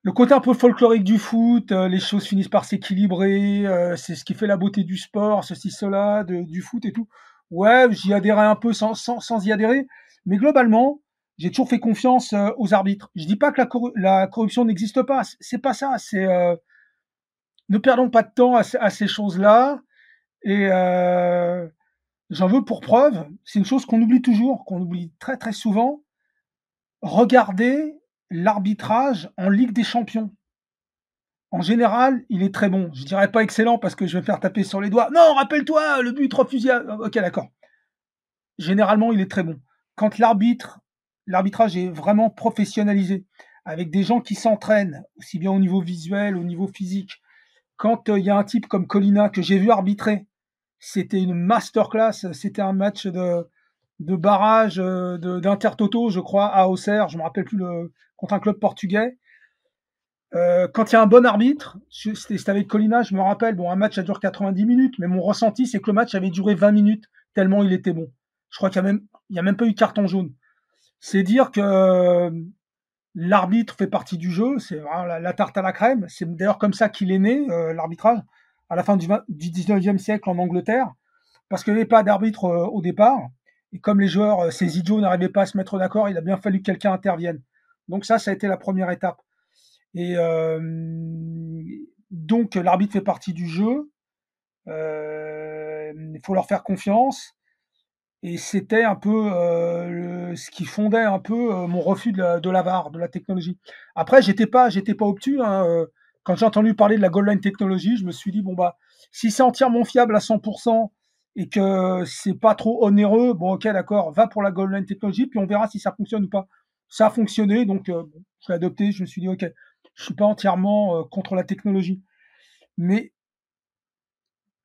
le côté un peu folklorique du foot, euh, les choses finissent par s'équilibrer, euh, c'est ce qui fait la beauté du sport, ceci, cela, du foot et tout. Ouais, j'y adhérais un peu sans, sans, sans, y adhérer, mais globalement, j'ai toujours fait confiance euh, aux arbitres. Je dis pas que la, corruption n'existe pas, c'est pas ça, c'est ne perdons pas de temps à, ces choses-là. Et j'en veux pour preuve, c'est une chose qu'on oublie toujours, qu'on oublie très très souvent. Regardez l'arbitrage en Ligue des Champions. En général, il est très bon. Je dirais pas excellent parce que je vais me faire taper sur les doigts. Non, rappelle-toi, le but refusé. Ok, d'accord. Généralement, il est très bon. Quand l'arbitre, l'arbitrage est vraiment professionnalisé, avec des gens qui s'entraînent, aussi bien au niveau visuel, au niveau physique. Quand euh, il y a un type comme Colina que j'ai vu arbitrer, c'était une masterclass. C'était un match de, de barrage euh, d'Intertoto, je crois, à Auxerre. Je me rappelle plus le, contre un club portugais. Euh, quand il y a un bon arbitre, c'était avec Colina, je me rappelle, bon, un match a duré 90 minutes, mais mon ressenti, c'est que le match avait duré 20 minutes, tellement il était bon. Je crois qu'il n'y a, même, a même pas eu carton jaune. C'est dire que euh, l'arbitre fait partie du jeu, c'est la, tarte à la crème. C'est d'ailleurs comme ça qu'il est né, euh, l'arbitrage, à la fin du, du 19e siècle en Angleterre, parce qu'il n'y avait pas d'arbitre au départ. Et comme les joueurs, ces idiots, n'arrivaient pas à se mettre d'accord, il a bien fallu que quelqu'un intervienne. Donc ça, ça a été la première étape. Et euh, donc l'arbitre fait partie du jeu. Euh, il faut leur faire confiance. Et c'était un peu euh, ce qui fondait un peu mon refus de la, de VAR, de la technologie. Après, j'étais pas, j'étais pas obtus. Hein, quand j'ai entendu parler de la goal line technologie, je me suis dit bon bah si c'est entièrement fiable à 100% et que c'est pas trop onéreux, bon ok d'accord, va pour la goal line technologie, puis on verra si ça fonctionne ou pas ça a fonctionné, donc euh, je l'ai adopté. Je me suis dit, ok, je suis pas entièrement euh, contre la technologie, mais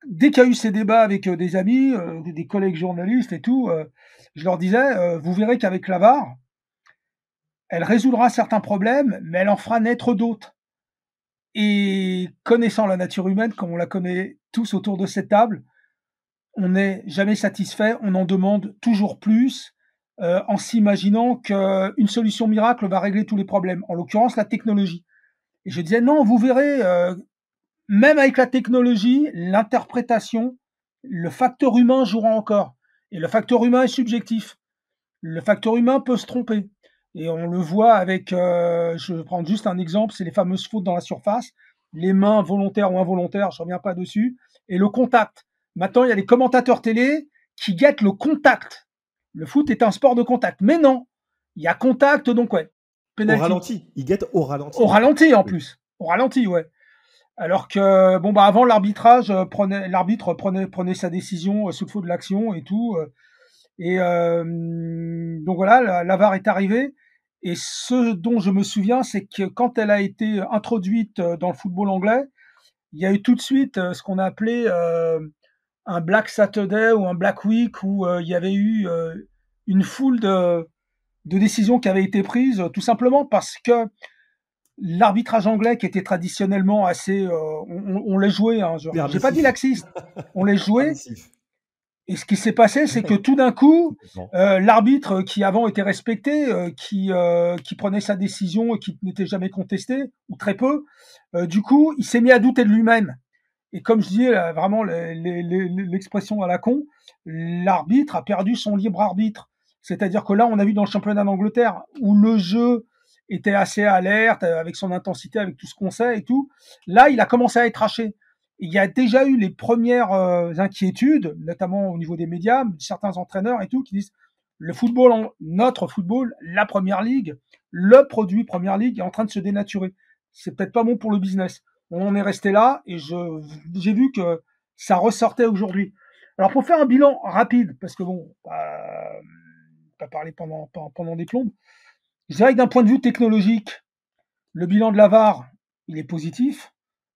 dès qu'il y a eu ces débats avec euh, des amis, des collègues journalistes et tout, je leur disais, vous verrez qu'avec la VAR, elle résoudra certains problèmes, mais elle en fera naître d'autres. Et connaissant la nature humaine, comme on la connaît tous autour de cette table, on n'est jamais satisfait, on en demande toujours plus, euh, en s'imaginant qu'une solution miracle va régler tous les problèmes, en l'occurrence la technologie. Et je disais non, vous verrez, euh, même avec la technologie, l'interprétation, le facteur humain jouera encore. Et le facteur humain est subjectif. Le facteur humain peut se tromper. Et on le voit avec, euh, je vais prendre juste un exemple, c'est les fameuses fautes dans la surface, les mains volontaires ou involontaires, je reviens pas dessus, et le contact. Maintenant, il y a les commentateurs télé qui guettent le contact le foot est un sport de contact. Mais non, il y a contact, donc ouais. Au ralenti, il guette au ralenti. Au ralenti en plus. Au ralenti, ouais. Alors que bon bah avant l'arbitrage euh, prenait l'arbitre prenait prenait sa décision euh, sous le feu de l'action et tout euh, et donc voilà la, VAR est arrivée. Et ce dont je me souviens c'est que quand elle a été introduite dans le football anglais il y a eu tout de suite ce qu'on a appelé un Black Saturday ou un Black Week où il y avait eu une foule de, de, décisions qui avaient été prises, tout simplement parce que l'arbitrage anglais qui était traditionnellement assez, euh, on, on, les jouait, hein, j'ai pas dit laxiste, on les jouait. Et ce qui s'est passé, c'est que tout d'un coup, euh, l'arbitre qui avant était respecté, euh, qui, euh, qui prenait sa décision et qui n'était jamais contesté, ou très peu, du coup, il s'est mis à douter de lui-même. Et comme je disais, vraiment l'expression à la con, l'arbitre a perdu son libre arbitre. C'est-à-dire que là, on a vu dans le championnat d'Angleterre, où le jeu était assez alerte, avec son intensité, avec tout ce qu'on sait et tout, là, il a commencé à être haché il y a déjà eu les premières euh, inquiétudes, notamment au niveau des médias, certains entraîneurs et tout, qui disent le football, notre football, la première ligue, le produit première ligue est en train de se dénaturer. C'est peut-être pas bon pour le business. On en est resté là et j'ai vu que ça ressortait aujourd'hui. Alors pour faire un bilan rapide, parce que bon, pas, pas parler pendant, pendant des plombes, je dirais que d'un point de vue technologique, le bilan de l'avare, il est positif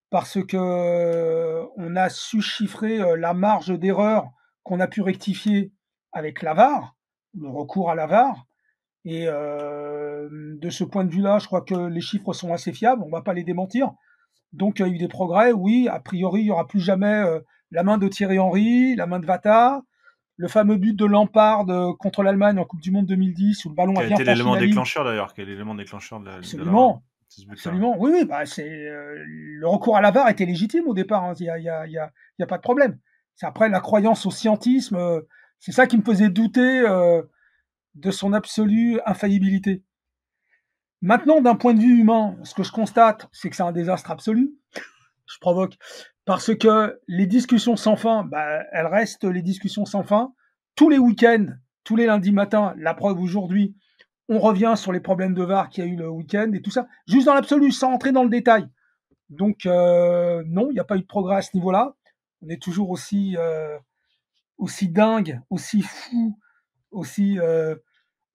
parce que euh, on a su chiffrer euh, la marge d'erreur qu'on a pu rectifier avec l'avare, le recours à l'avare. Et euh, de ce point de vue-là, je crois que les chiffres sont assez fiables, on ne va pas les démentir. Donc il y a eu des progrès, oui, a priori, il n'y aura plus jamais la main de Thierry Henry, la main de Vata, le fameux but de Lampard contre l'Allemagne en Coupe du Monde 2010 où le ballon a bien l'élément déclencheur d'ailleurs, quel est l'élément déclencheur de la, Absolument. Absolument. Oui, oui, bah, c'est euh, le recours à la VAR était légitime au départ. Hein. Il n'y a, y a, y a, y a, pas de problème. C'est après la croyance au scientisme. Euh, c'est ça qui me faisait douter euh, de son absolue infaillibilité. Maintenant, d'un point de vue humain, ce que je constate, c'est que c'est un désastre absolu. je provoque parce que les discussions sans fin, bah, elles restent les discussions sans fin. Tous les week-ends, tous les lundis matins, la preuve aujourd'hui, on revient sur les problèmes de VAR qu'il y a eu le week-end et tout ça, juste dans l'absolu, sans entrer dans le détail. Donc euh, non, il n'y a pas eu de progrès à ce niveau-là. On est toujours aussi euh, aussi dingue, aussi fou, aussi euh,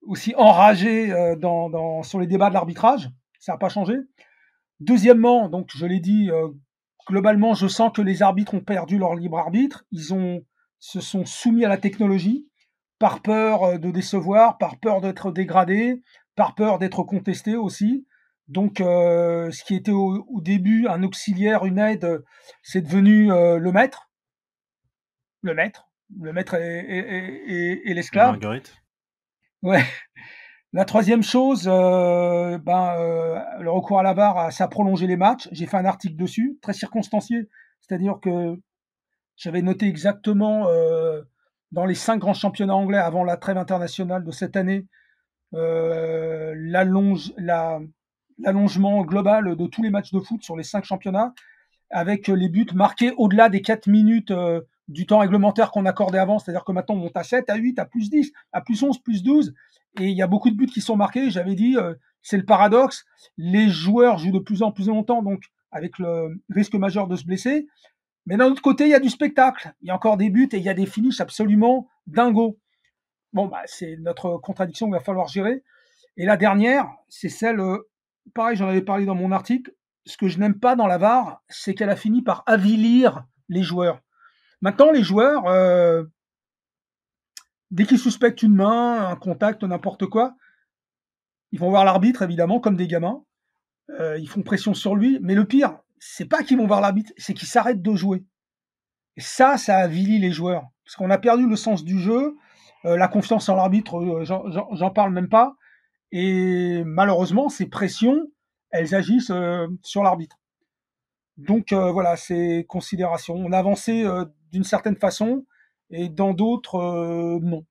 aussi enragé dans, sur les débats de l'arbitrage. Ça n'a pas changé. Deuxièmement, donc je l'ai dit, globalement, je sens que les arbitres ont perdu leur libre arbitre. Ils ont se sont soumis à la technologie par peur euh, de décevoir, par peur d'être dégradé, par peur d'être contesté aussi. Donc, euh, ce qui était au, début un auxiliaire, une aide, c'est devenu euh, le maître. Le maître. Le maître et, l'esclave. Marguerite. Ouais. La troisième chose, ben, le recours à la barre, ça a prolongé les matchs. J'ai fait un article dessus, très circonstancié. C'est-à-dire que j'avais noté exactement dans les cinq grands championnats anglais avant la trêve internationale de cette année, euh, l'allongement global de tous les matchs de foot sur les cinq championnats, avec les buts marqués au-delà des 4 minutes euh, du temps réglementaire qu'on accordait avant, c'est-à-dire que maintenant on monte à 7, à 8, à plus 10, à plus 11, plus 12, et il y a beaucoup de buts qui sont marqués, j'avais dit, euh, c'est le paradoxe, les joueurs jouent de plus en plus longtemps, donc avec le risque majeur de se blesser, mais d'un autre côté, il y a du spectacle. Il y a encore des buts et il y a des finishes absolument dingos. Bon, bah, c'est notre contradiction qu'il va falloir gérer. Et la dernière, c'est celle, euh, pareil, j'en avais parlé dans mon article. Ce que je n'aime pas dans la VAR, c'est qu'elle a fini par avilir les joueurs. Maintenant, les joueurs, euh, dès qu'ils suspectent une main, un contact, n'importe quoi, ils vont voir l'arbitre, évidemment, comme des gamins. Euh, ils font pression sur lui. Mais le pire, c'est pas qu'ils vont voir l'arbitre, c'est qu'ils s'arrêtent de jouer. Et ça, ça avilit les joueurs. Parce qu'on a perdu le sens du jeu, euh, la confiance en l'arbitre, j'en parle même pas. Et malheureusement, ces pressions, elles agissent sur l'arbitre. Donc voilà, c'est considération. On a avancé d'une certaine façon et dans d'autres, non.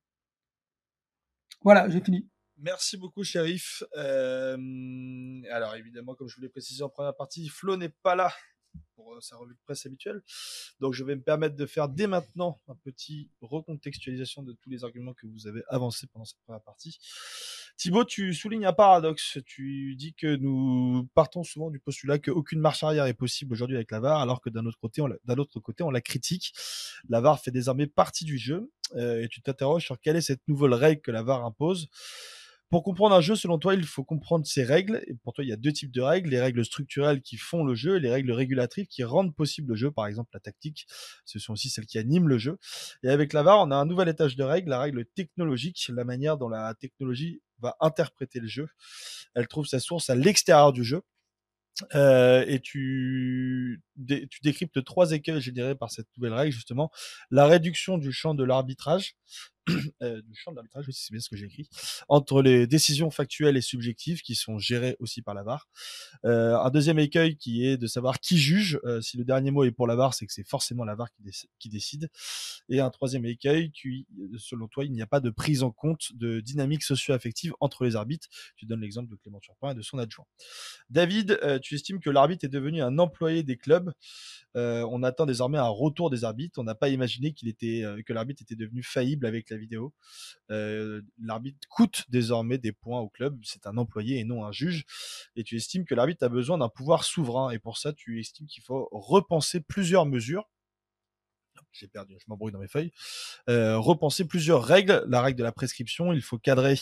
Voilà, j'ai fini. Merci beaucoup, shérif. Euh, alors, évidemment, comme je vous l'ai précisé en première partie, Flo n'est pas là pour euh, sa revue de presse habituelle. Donc, je vais me permettre de faire dès maintenant un petit recontextualisation de tous les arguments que vous avez avancés pendant cette première partie. Thibaut, tu soulignes un paradoxe. Tu dis que nous partons souvent du postulat qu'aucune marche arrière est possible aujourd'hui avec la VAR, alors que d'un autre côté, autre côté, on la critique. La VAR fait désormais partie du jeu. Euh, et tu t'interroges sur quelle est cette nouvelle règle que la VAR impose. Pour comprendre un jeu, selon toi, il faut comprendre ses règles. Et pour toi, il y a deux types de règles. Les règles structurelles qui font le jeu et les règles régulatives qui rendent possible le jeu. Par exemple, la tactique, ce sont aussi celles qui animent le jeu. Et avec la VAR, on a un nouvel étage de règles, la règle technologique, la manière dont la technologie va interpréter le jeu. Elle trouve sa source à l'extérieur du jeu. Euh, et tu, décryptes trois écueils générés par cette nouvelle règle, justement. La réduction du champ de l'arbitrage, du champ de l'arbitrage, c'est bien ce que j'ai écrit, entre les décisions factuelles et subjectives qui sont gérées aussi par la VAR. Euh, un deuxième écueil qui est de savoir qui juge. Euh, si le dernier mot est pour la VAR, c'est que c'est forcément la VAR qui, décide. Et un troisième écueil qui, selon toi, il n'y a pas de prise en compte de dynamique socio-affective entre les arbitres. Tu donnes l'exemple de Clément Turpin et de son adjoint. David, euh, tu estimes que l'arbitre est devenu un employé des clubs. Euh, on attend désormais un retour des arbitres. On n'a pas imaginé qu'il était, euh, que l'arbitre était devenu faillible avec la vidéo. Euh, l'arbitre coûte désormais des points au club. C'est un employé et non un juge. Et tu estimes que l'arbitre a besoin d'un pouvoir souverain. Et pour ça, tu estimes qu'il faut repenser plusieurs mesures j'ai perdu, je m'embrouille dans mes feuilles. Euh, repenser plusieurs règles. La règle de la prescription, il faut cadrer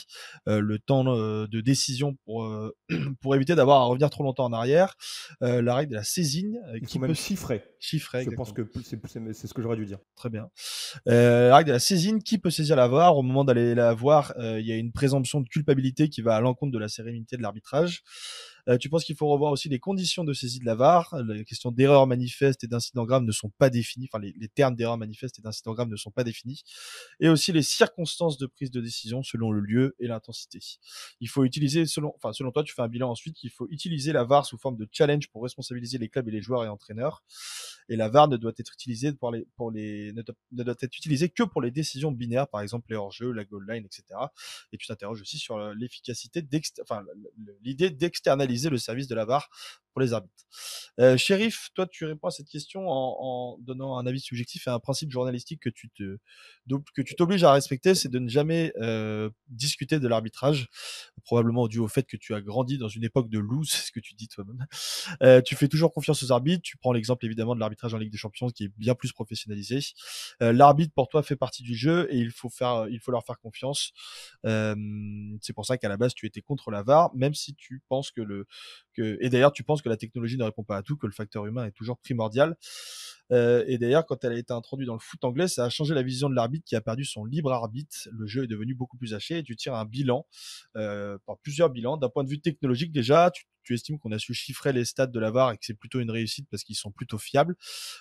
euh, le temps euh, de décision pour pour éviter d'avoir à revenir trop longtemps en arrière. la règle de la saisine. faut même chiffrer. Chiffrer. Je pense que c'est ce que j'aurais dû dire. Très bien. la règle de la saisine, qui peut saisir la VAR au moment d'aller la voir Il y a une présomption de culpabilité qui va à l'encontre de la sérénité de l'arbitrage. Euh, tu penses qu'il faut revoir aussi les conditions de saisie de la VAR? Les questions d'erreur manifeste et d'incident grave ne sont pas définies. Enfin, les, termes d'erreur manifeste et d'incident grave ne sont pas définis. Et aussi les circonstances de prise de décision selon le lieu et l'intensité. Il faut utiliser, selon, enfin, selon toi, tu fais un bilan ensuite qu'il faut utiliser la VAR sous forme de challenge pour responsabiliser les clubs et les joueurs et entraîneurs. Et la VAR ne doit être utilisée pour les, pour les, ne doit, être utilisée que pour les décisions binaires, par exemple les hors-jeux, la goal line, etc. Et tu t'interroges aussi sur l'efficacité, enfin, l'idée d'externaliser le service de la VAR pour les arbitres. Euh, toi, tu réponds à cette question en, donnant un avis subjectif et un principe journalistique que tu t'obliges à respecter, c'est de ne jamais euh, discuter de l'arbitrage, probablement dû au fait que tu as grandi dans une époque de loup, c'est ce que tu dis toi-même. Euh, tu fais toujours confiance aux arbitres. Tu prends l'exemple évidemment de l'arbitrage en Ligue des Champions qui est bien plus professionnalisé. Euh, l'arbitre pour toi fait partie du jeu et il faut leur faire confiance. C'est pour ça qu'à la base tu étais contre la VAR, même si tu penses que le que et d'ailleurs tu penses que la technologie ne répond pas à tout, que le facteur humain est toujours primordial. Euh, et d'ailleurs, quand elle a été introduite dans le foot anglais, ça a changé la vision de l'arbitre qui a perdu son libre arbitre. Le jeu est devenu beaucoup plus haché et tu tires un bilan, euh, plusieurs bilans. D'un point de vue technologique, déjà, tu, estimes qu'on a su chiffrer les stats de la VAR et que c'est plutôt une réussite parce qu'ils sont plutôt fiables.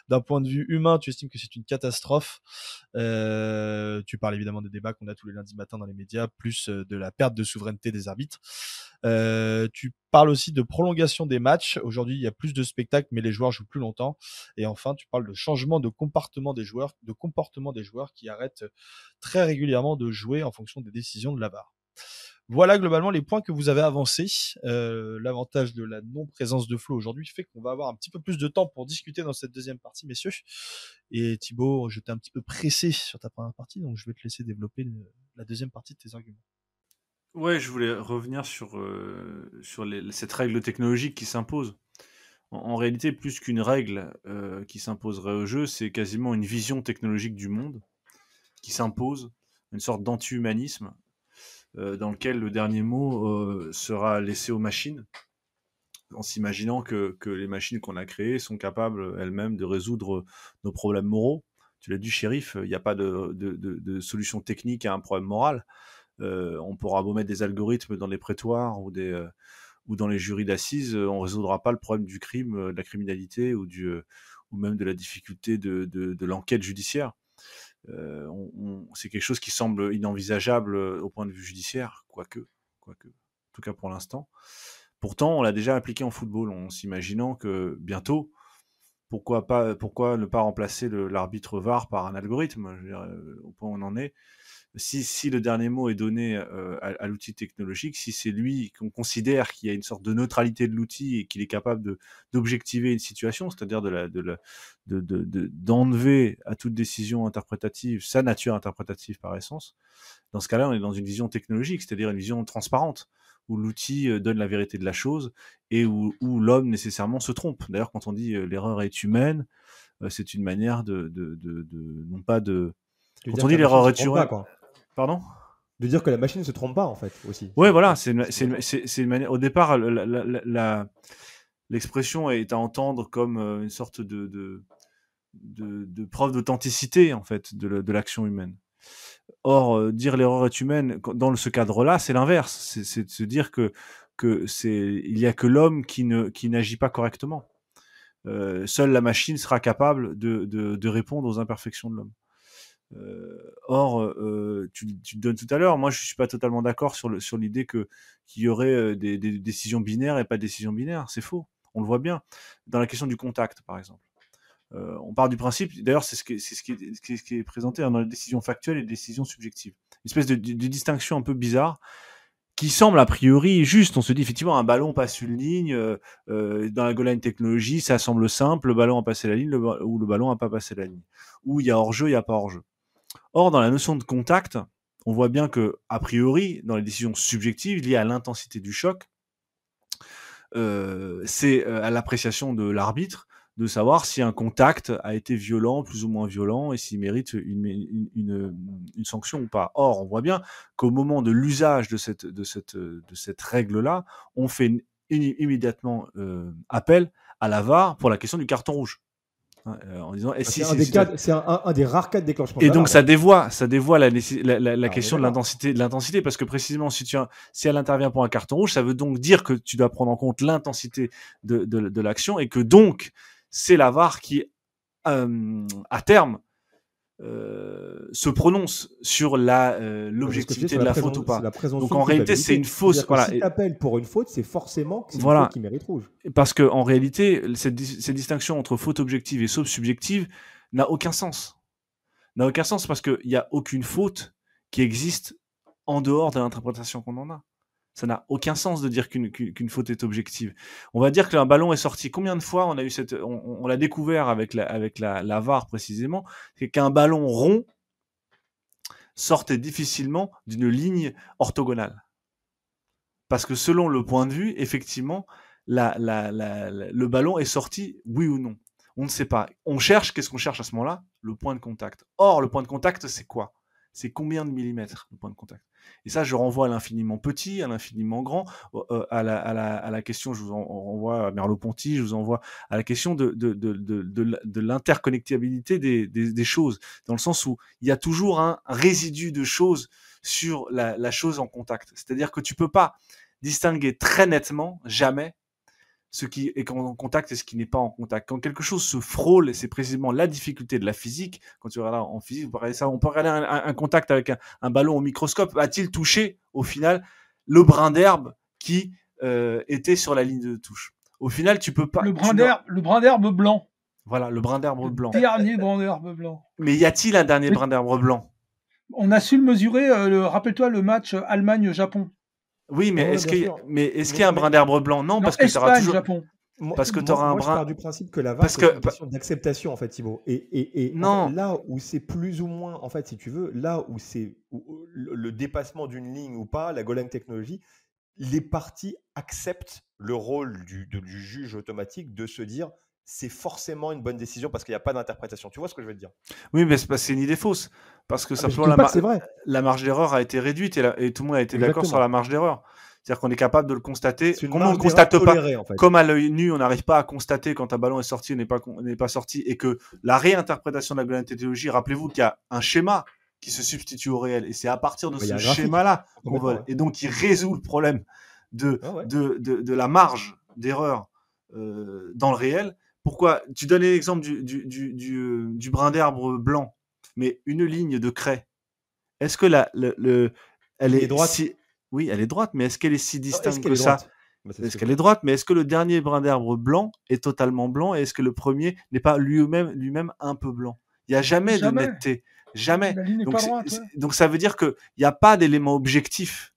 D'un point de vue humain, tu estimes que c'est une catastrophe. Euh, tu parles évidemment des débats qu'on a tous les lundis matins dans les médias, plus de la perte de souveraineté des arbitres. Tu parles aussi de prolongation des matchs. Aujourd'hui, il y a plus de spectacles, mais les joueurs jouent plus longtemps. Et enfin, tu parles de changement de comportement des joueurs, de comportement des joueurs qui arrêtent très régulièrement de jouer en fonction des décisions de la VAR. Voilà globalement les points que vous avez avancés. Euh, l'avantage de la non-présence de Flo aujourd'hui fait qu'on va avoir un petit peu plus de temps pour discuter dans cette deuxième partie, messieurs. Et Thibaut, je t'ai un petit peu pressé sur ta première partie, donc je vais te laisser développer la deuxième partie de tes arguments. Ouais, je voulais revenir sur, euh, sur cette règle technologique qui s'impose. En, réalité, plus qu'une règle euh, qui s'imposerait au jeu, c'est quasiment une vision technologique du monde qui s'impose, une sorte d'anti-humanisme euh, dans lequel le dernier mot euh, sera laissé aux machines, en s'imaginant que, que, les machines qu'on a créées sont capables elles-mêmes de résoudre nos problèmes moraux. Tu l'as dit, shérif, il n'y a pas de, de, solution technique à un problème moral. On pourra beau mettre des algorithmes dans les prétoires ou, des, ou dans les jurys d'assises, on ne résoudra pas le problème du crime, de la criminalité ou, du, ou même de la difficulté de, de l'enquête judiciaire. Euh, c'est quelque chose qui semble inenvisageable euh, au point de vue judiciaire, quoique, quoique, en tout cas pour l'instant. Pourtant, on l'a déjà appliqué en football, en s'imaginant que bientôt, pourquoi, pas, pourquoi ne pas remplacer l'arbitre VAR par un algorithme euh, Au point où on en est, si, le dernier mot est donné euh, à, l'outil technologique, si c'est lui qu'on considère qu'il y a une sorte de neutralité de l'outil et qu'il est capable d'objectiver une situation, c'est-à-dire de d'enlever à toute décision interprétative sa nature interprétative par essence, dans ce cas-là, on est dans une vision technologique, c'est-à-dire une vision transparente, où l'outil euh, donne la vérité de la chose et où, l'homme nécessairement se trompe. D'ailleurs, quand on dit euh, l'erreur est humaine, c'est une manière de, non pas de quand on dit l'erreur est humaine, Pardon? De dire que la machine ne se trompe pas, en fait, aussi. Oui, voilà, c'est une, manière. Au départ, l'expression est à entendre comme euh, une sorte de, de, de, preuve d'authenticité, en fait, de, l'action humaine. Or, euh, dire l'erreur est humaine, dans ce cadre-là, c'est l'inverse. C'est de se dire que que c'est il y a que l'homme qui ne qui n'agit pas correctement. Euh, seule la machine sera capable de, de, de répondre aux imperfections de l'homme. Euh, or, euh, tu, tu, donnes tout à l'heure, moi je suis pas totalement d'accord sur, sur l'idée que qu'il y aurait euh, des, décisions binaires et pas de décisions binaires. C'est faux. On le voit bien dans la question du contact, par exemple. On part du principe, d'ailleurs c'est ce, qui, est, présenté dans les décisions factuelles et les décisions subjectives. Une espèce de, distinction un peu bizarre qui semble a priori juste. On se dit effectivement un ballon passe une ligne dans la goal line technologie, ça semble simple. Le ballon a passé la ligne ou le ballon a pas passé la ligne. Ou il y a hors jeu, il y a pas hors jeu. Or dans la notion de contact, on voit bien que a priori dans les décisions subjectives liées à l'intensité du choc, euh, c'est euh, à l'appréciation de l'arbitre de savoir si un contact a été violent, plus ou moins violent, et s'il mérite une, sanction ou pas. Or, on voit bien qu'au moment de l'usage de cette règle-là, on fait immédiatement euh, appel à la VAR pour la question du carton rouge. Euh, en disant, si, c'est un, un, un, des rares cas de déclenchement. Et donc, ça dévoie, ça dévoie la, la, la, la question de l'intensité, de l'intensité, parce que précisément, si tu, si elle intervient pour un carton rouge, ça veut donc dire que tu dois prendre en compte l'intensité de, de, de l'action et que donc, c'est la VAR qui, euh, à terme, euh, se prononce sur la euh, l'objectivité de la, faute ou pas. Donc en réalité, c'est une fausse. Voilà. Si t'appelles pour une faute, c'est forcément que voilà. une faute qui mérite rouge. Parce que en réalité, cette, cette distinction entre faute objective et faute subjective n'a aucun sens. N'a aucun sens parce qu'il n'y a aucune faute qui existe en dehors de l'interprétation qu'on en a. Ça n'a aucun sens de dire qu'une faute est objective. On va dire qu'un ballon est sorti. Combien de fois on a eu cette, on, l'a découvert avec la, avec la, VAR précisément, c'est qu'un ballon rond sortait difficilement d'une ligne orthogonale. Parce que selon le point de vue, effectivement, la, la, le ballon est sorti, oui ou non. On ne sait pas. On cherche, qu'est-ce qu'on cherche à ce moment-là? Le point de contact. Or, le point de contact, c'est quoi? C'est combien de millimètres, le point de contact? Et ça, je renvoie à l'infiniment petit, à l'infiniment grand, euh, à, la, à, la, question, je vous en renvoie à Merleau-Ponty, je vous envoie à la question de, l'interconnectabilité des, choses, dans le sens où il y a toujours un résidu de choses sur la, la chose en contact. C'est-à-dire que tu peux pas distinguer très nettement, jamais, ce qui est en contact et ce qui n'est pas en contact. Quand quelque chose se frôle, c'est précisément la difficulté de la physique. Quand tu regardes en physique, on peut regarder ça, on peut regarder un, un, un contact avec un, un, ballon au microscope. A-t-il touché au final le brin d'herbe qui euh, était sur la ligne de touche Au final, tu peux pas. Le brin d'herbe, le brin d'herbe blanc. Voilà, le brin d'herbe blanc. Dernier brin d'herbe blanc. Mais y a-t-il un dernier brin d'herbe blanc? On a su le mesurer. Euh, Rappelle-toi le match Allemagne-Japon. Oui, mais est-ce qu'il mais est-ce qu'il y a un brin d'herbe blanc? Non, non, parce que tu auras toujours Japon. parce que tu auras un brin. Je pars du principe que la VAR c'est une question d'acceptation en fait, Thibaut. Et, et, et non. là où c'est plus ou moins, en fait, si tu veux, là où c'est le dépassement d'une ligne ou pas, la Golang technologie, les parties acceptent le rôle du, de, du juge automatique de se dire c'est forcément une bonne décision parce qu'il n'y a pas d'interprétation. Tu vois ce que je veux te dire? Oui, mais c'est une idée fausse. Parce que ah, simplement, la, mar la, marge d'erreur a été réduite et, la, et, tout le monde a été d'accord sur la marge d'erreur. C'est-à-dire qu'on est capable de le constater. Comme on ne constate pas, en fait. comme à l'œil nu, on n'arrive pas à constater quand un ballon est sorti ou n'est pas, sorti et que la réinterprétation de la globalité rappelez-vous qu'il y a un schéma qui se substitue au réel et c'est à partir de ce schéma-là qu'on vole. Et donc, il résout le problème de, ah ouais. de, de, de, la marge d'erreur euh, dans le réel pourquoi? Tu donnais l'exemple du, du, du, du, du brin d'herbe blanc, mais une ligne de craie. Est-ce que la, le, le, elle, elle est, droite? si... Oui, elle est droite, mais est-ce qu'elle est si distincte que ça? bah, Est-ce qu'elle est droite Mais est-ce que le dernier brin d'herbe blanc est totalement blanc et est-ce que le premier n'est pas lui-même lui-même un peu blanc? Il n'y a jamais, jamais, de netteté. Jamais. Donc, droite, ouais. donc, ça veut dire qu'il n'y a pas d'élément objectif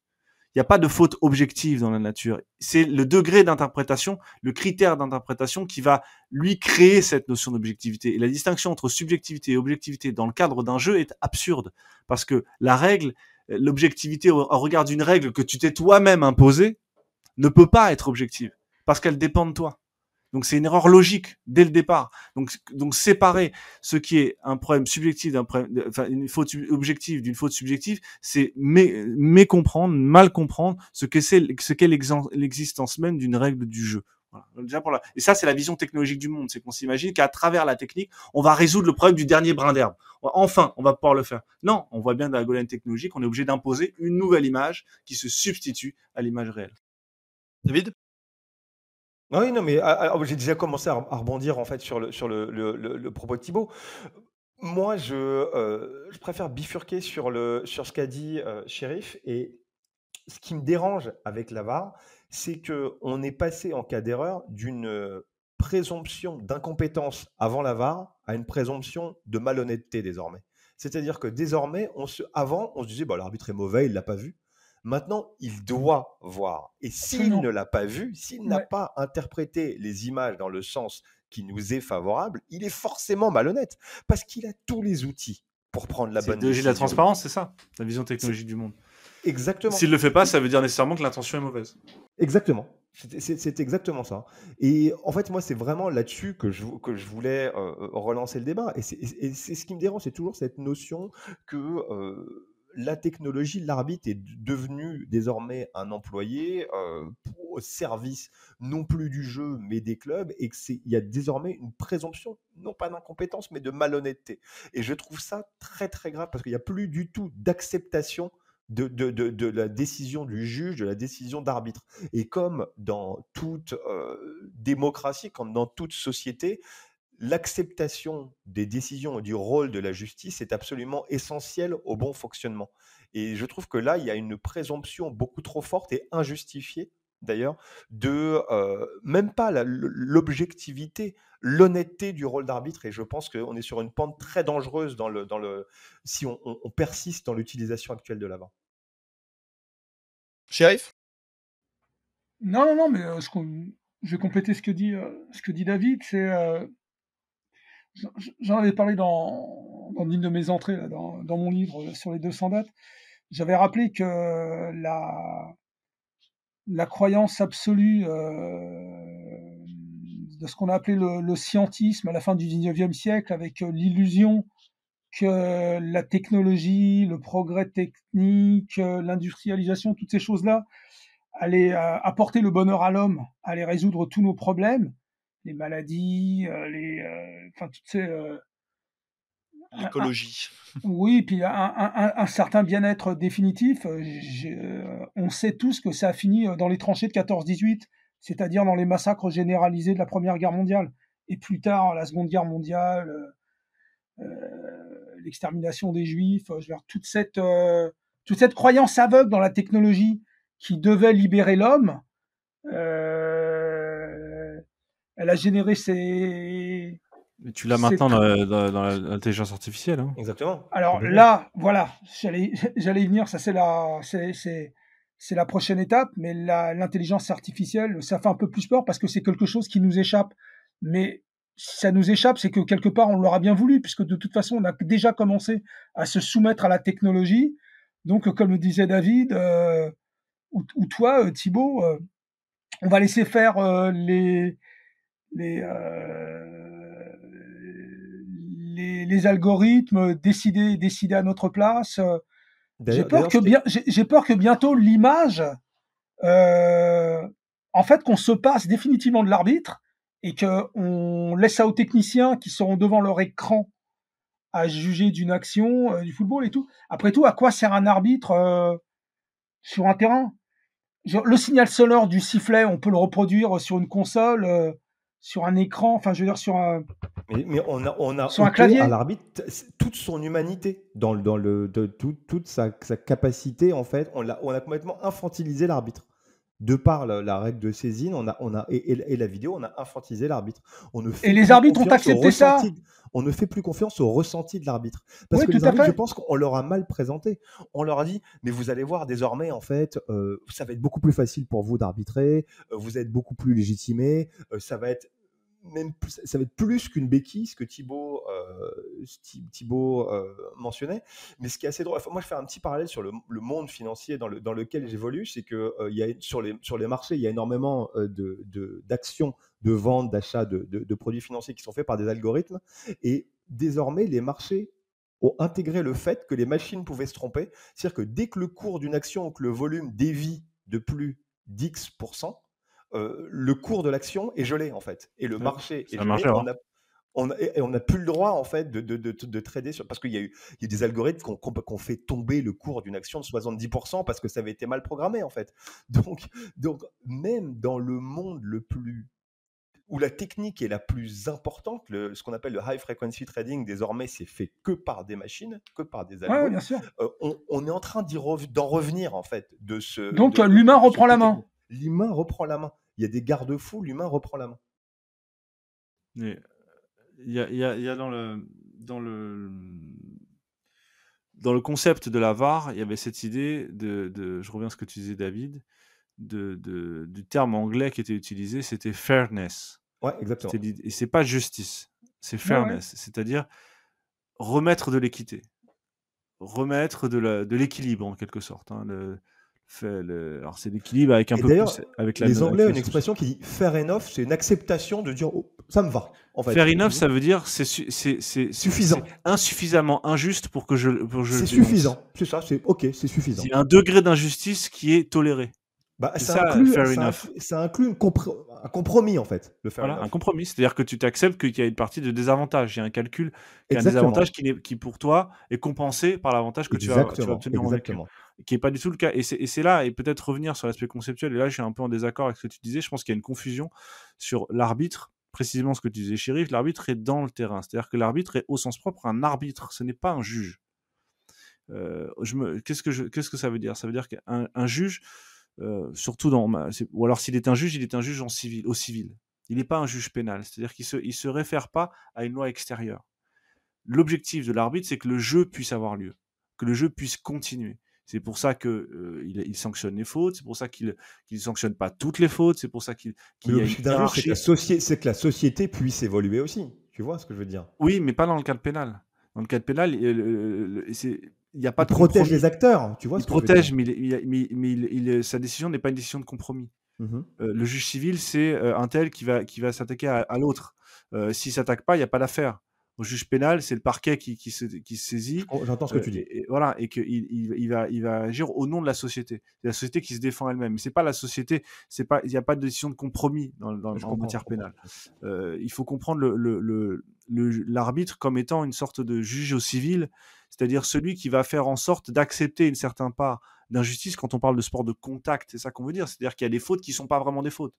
n'y a pas de faute objective dans la nature. C'est le degré d'interprétation, le critère d'interprétation qui va lui créer cette notion d'objectivité. Et la distinction entre subjectivité et objectivité dans le cadre d'un jeu est absurde. Parce que la règle, l'objectivité au regard d'une règle que tu t'es toi-même imposée, ne peut pas être objective. Parce qu'elle dépend de toi. Donc c'est une erreur logique dès le départ. Donc, donc séparer ce qui est un problème subjectif d'un problème, enfin une faute objective d'une faute subjective, c'est mécomprendre, mal comprendre ce que c'est, ce qu'est l'existence même d'une règle du jeu. Voilà. Déjà pour la... Et ça, c'est la vision technologique du monde. C'est qu'on s'imagine qu'à travers la technique, on va résoudre le problème du dernier brin d'herbe. Enfin, on va pouvoir le faire. Non, on voit bien dans la Golan technologique, on est obligé d'imposer une nouvelle image qui se substitue à l'image réelle. David? Oui, non, mais ah, ah, j'ai déjà commencé à, rebondir en fait sur le, sur le, propos de Thibaut. Moi, je, euh, je préfère bifurquer sur, le, sur ce qu'a dit euh, Shérif. Et ce qui me dérange avec la c'est qu'on est passé en cas d'erreur d'une euh, présomption d'incompétence avant la à une présomption de malhonnêteté désormais. C'est-à-dire que désormais, avant, on se disait, bah, l'arbitre est mauvais, il l'a pas vu. Maintenant, il doit voir. Et s'il ne l'a pas vu, s'il n'a pas interprété les images dans le sens qui nous est favorable, il est forcément malhonnête parce qu'il a tous les outils pour prendre la bonne décision. de la transparence, c'est ça, la vision technologique du monde. Exactement. S'il ne le fait pas, ça veut dire nécessairement que l'intention est mauvaise. Exactement. C'est exactement ça. Et en fait, moi, c'est vraiment là-dessus que je, que je voulais euh, relancer le débat. Et c'est ce qui me dérange, c'est toujours cette notion que euh, la technologie, l'arbitre est devenu désormais un employé euh, au service non plus du jeu mais des clubs et qu'il y a désormais une présomption, non pas d'incompétence mais de malhonnêteté. Et je trouve ça très très grave parce qu'il n'y a plus du tout d'acceptation de, la décision du juge, de la décision d'arbitre. Et comme dans toute euh, démocratie, comme dans toute société, l'acceptation des décisions et du rôle de la justice est absolument essentielle au bon fonctionnement. Et je trouve que là, il y a une présomption beaucoup trop forte et injustifiée, d'ailleurs, de euh, même pas l'objectivité, l'honnêteté du rôle d'arbitre. Et je pense qu'on est sur une pente très dangereuse dans le, dans le, si on, persiste dans l'utilisation actuelle de l'avant. Shérif? Non, non, non, mais euh, je vais compléter ce que dit, euh, ce que dit David. C'est J'en avais parlé dans, dans une de mes entrées, dans, mon livre sur les 200 dates. J'avais rappelé que la, croyance absolue euh, de ce qu'on a appelé le, scientisme à la fin du 19e siècle, avec l'illusion que la technologie, le progrès technique, l'industrialisation, toutes ces choses-là allaient euh, apporter le bonheur à l'homme, allaient résoudre tous nos problèmes les maladies, euh, les, euh, enfin toutes ces euh, l'écologie. Oui, puis un, certain bien-être définitif. on sait tous que ça a fini dans les tranchées de 14-18, c'est-à-dire dans les massacres généralisés de la Première Guerre mondiale. Et plus tard, la Seconde Guerre mondiale, l'extermination des Juifs, je veux toute, cette, toute cette croyance aveugle dans la technologie qui devait libérer l'homme. Euh, elle a généré ses. Mais tu l'as maintenant dans, l'intelligence artificielle. Hein. Exactement. Alors là, voilà, j'allais, j'allais y venir. Ça, c'est la, c'est, c'est, c'est la prochaine étape. Mais l'intelligence artificielle, ça fait un peu plus peur parce que c'est quelque chose qui nous échappe. Mais si ça nous échappe, c'est que quelque part, on l'aura bien voulu, puisque de toute façon, on a déjà commencé à se soumettre à la technologie. Donc, comme le disait David, euh, ou, toi, Thibault, euh, on va laisser faire euh, les, euh, les, les, algorithmes décider, décider à notre place. J'ai peur, que bien, j'ai peur que bientôt l'image, euh, en fait, qu'on se passe définitivement de l'arbitre et qu'on laisse ça aux techniciens qui seront devant leur écran à juger d'une action, euh, du football et tout. Après tout, à quoi sert un arbitre sur un terrain? Le signal sonore du sifflet, on peut le reproduire sur une console sur un écran, enfin je veux dire sur un. Mais, on a, on a sur un clavier à l'arbitre toute son humanité, dans, le, dans le, de, toute sa, capacité en fait. On a, on a complètement infantilisé l'arbitre. De par la, règle de saisine, on a, on a et, la vidéo, on a infantilisé l'arbitre. et les arbitres ont accepté ça. On ne fait plus confiance au ressenti de l'arbitre. Parce que les arbitres, je pense qu'on leur a mal présenté. On leur a dit, mais vous allez voir désormais, en fait, euh, ça va être beaucoup plus facile pour vous d'arbitrer, euh, vous êtes beaucoup plus légitimé, euh, ça va être même ça va être plus qu'une béquille, ce que Thibaut, euh, euh, mentionnait. Mais ce qui est assez drôle, moi je fais un petit parallèle sur le, monde financier dans, le, dans lequel j'évolue, c'est que euh, il y a, sur, les, marchés, il y a énormément d'actions de, vente, d'achat de, de, produits financiers qui sont faits par des algorithmes. Et désormais, les marchés ont intégré le fait que les machines pouvaient se tromper. C'est-à-dire que dès que le cours d'une action ou que le volume dévie de plus d'X%, le cours de l'action est gelé en fait. Et le marché est gelé. On et on n'a plus le droit en fait de, de, de, trader sur, parce qu'il y, a eu des algorithmes qui ont, fait tomber le cours d'une action de 70% parce que ça avait été mal programmé en fait. Donc, donc même dans le monde le plus où la technique est la plus importante, le, ce qu'on appelle le high frequency trading, désormais, c'est fait que par des machines, que par des algorithmes. Euh, on, est en train d'en revenir, en fait, de ce. Donc, l'humain reprend la main. L'humain reprend la main. Il y a des garde-fous, l'humain reprend la main. il y a, dans le. Dans le dans le concept de la VAR, il y avait cette idée de, de, je reviens à ce que tu disais David, de, du terme anglais qui était utilisé, c'était fairness. Ouais, exactement. Et c'est pas justice, c'est fairness, c'est-à-dire remettre de l'équité, remettre de l'équilibre en quelque sorte. Hein, le, alors c'est l'équilibre avec un peu plus avec la Les Anglais ont une expression qui dit fair enough, c'est une acceptation de dire oh, ça me va. En fait. Fair enough, ça veut dire c'est suffisant, insuffisamment injuste pour que je. c'est suffisant, c'est ça, c'est ok, c'est suffisant. C'est un degré d'injustice qui est toléré. Bah, ça, inclut, ça, inclut, un compromis en fait. voilà, un compromis, c'est-à-dire que tu t'acceptes qu'il y a une partie de désavantage, il y a un calcul, qui a un désavantage qui, qui, pour toi est compensé par l'avantage que tu vas, tu vas, obtenir Exactement. qui n'est pas du tout le cas. Et c'est là, et peut-être revenir sur l'aspect conceptuel, et là je suis un peu en désaccord avec ce que tu disais, je pense qu'il y a une confusion sur l'arbitre, précisément ce que tu disais, shérif, l'arbitre est dans le terrain, c'est-à-dire que l'arbitre est au sens propre un arbitre, ce n'est pas un juge. Euh, Qu'est-ce que, qu'est-ce que ça veut dire? Ça veut dire qu'un juge euh, surtout dans ou alors s'il est un juge, il est un juge en civil, au civil. Il n'est pas un juge pénal, c'est-à-dire qu'il se, il se réfère pas à une loi extérieure. L'objectif de l'arbitre, c'est que le jeu puisse avoir lieu, que le jeu puisse continuer. C'est pour ça que euh, il, sanctionne les fautes, c'est pour ça qu'il ne sanctionne pas toutes les fautes, c'est pour ça qu'il qu qu c'est que, que, la société puisse évoluer aussi. Tu vois ce que je veux dire? Oui, mais pas dans le cadre pénal. Dans le cadre pénal, c'est il y a pas il protège les acteurs, tu vois. Il protège, mais, il, sa décision n'est pas une décision de compromis. Mmh euh, le juge civil, c'est euh, un tel qui va, qui va s'attaquer à, l'autre. Euh, S'il s'attaque pas, il n'y a pas d'affaire. Au juge pénal, c'est le parquet qui, qui, se, qui saisit. J'entends ce que tu dis. Et, voilà, et qu'il il, va, il va agir au nom de la société. C'est la société qui se défend elle-même. Mais c'est pas la société. C'est pas, il n'y a pas de décision de compromis dans, dans en matière pénale. il faut comprendre le, le, l'arbitre comme étant une sorte de juge au civil c'est-à-dire celui qui va faire en sorte d'accepter une certaine part d'injustice quand on parle de sport de contact, c'est ça qu'on veut dire, c'est-à-dire qu'il y a des fautes qui ne sont pas vraiment des fautes.